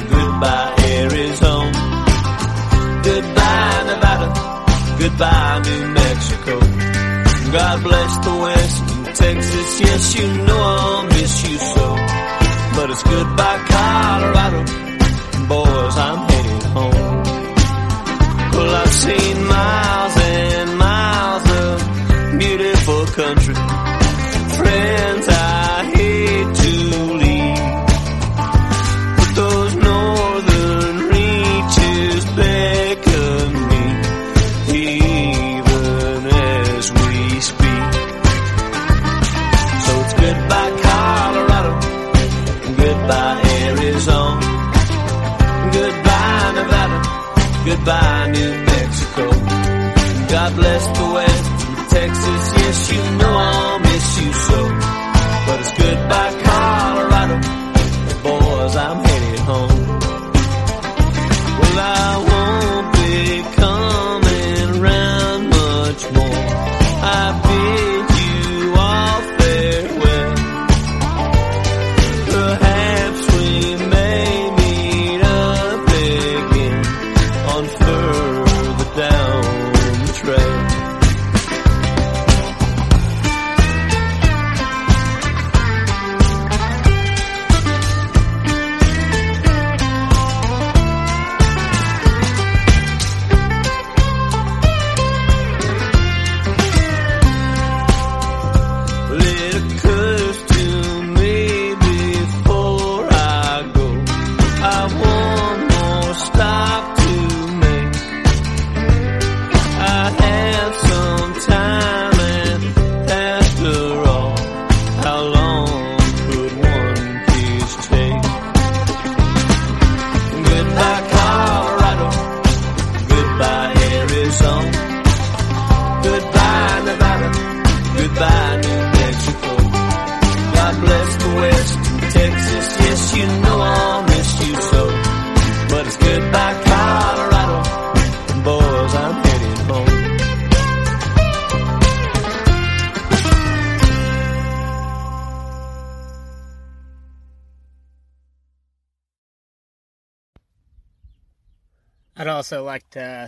Speaker 1: Goodbye, Arizona. Goodbye, Nevada. Goodbye, New Mexico. God bless the West and Texas. Yes, you know I'll miss you so. But it's goodbye, Colorado. Boys, I'm seen miles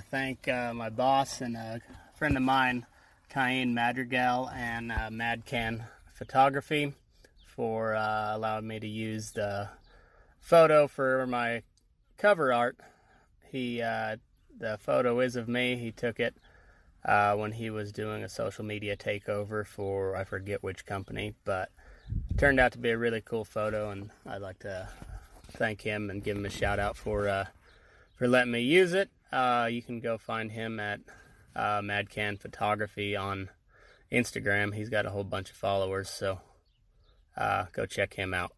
Speaker 2: thank uh, my boss and a friend of mine, Cayenne Madrigal and uh, Madcan Photography, for uh, allowing me to use the photo for my cover art. He, uh, the photo is of me. He took it uh, when he was doing a social media takeover for I forget which company, but it turned out to be a really cool photo, and I'd like to thank him and give him a shout out for uh, for letting me use it. Uh, you can go find him at uh, Madcan Photography on Instagram. He's got a whole bunch of followers, so uh, go check him out.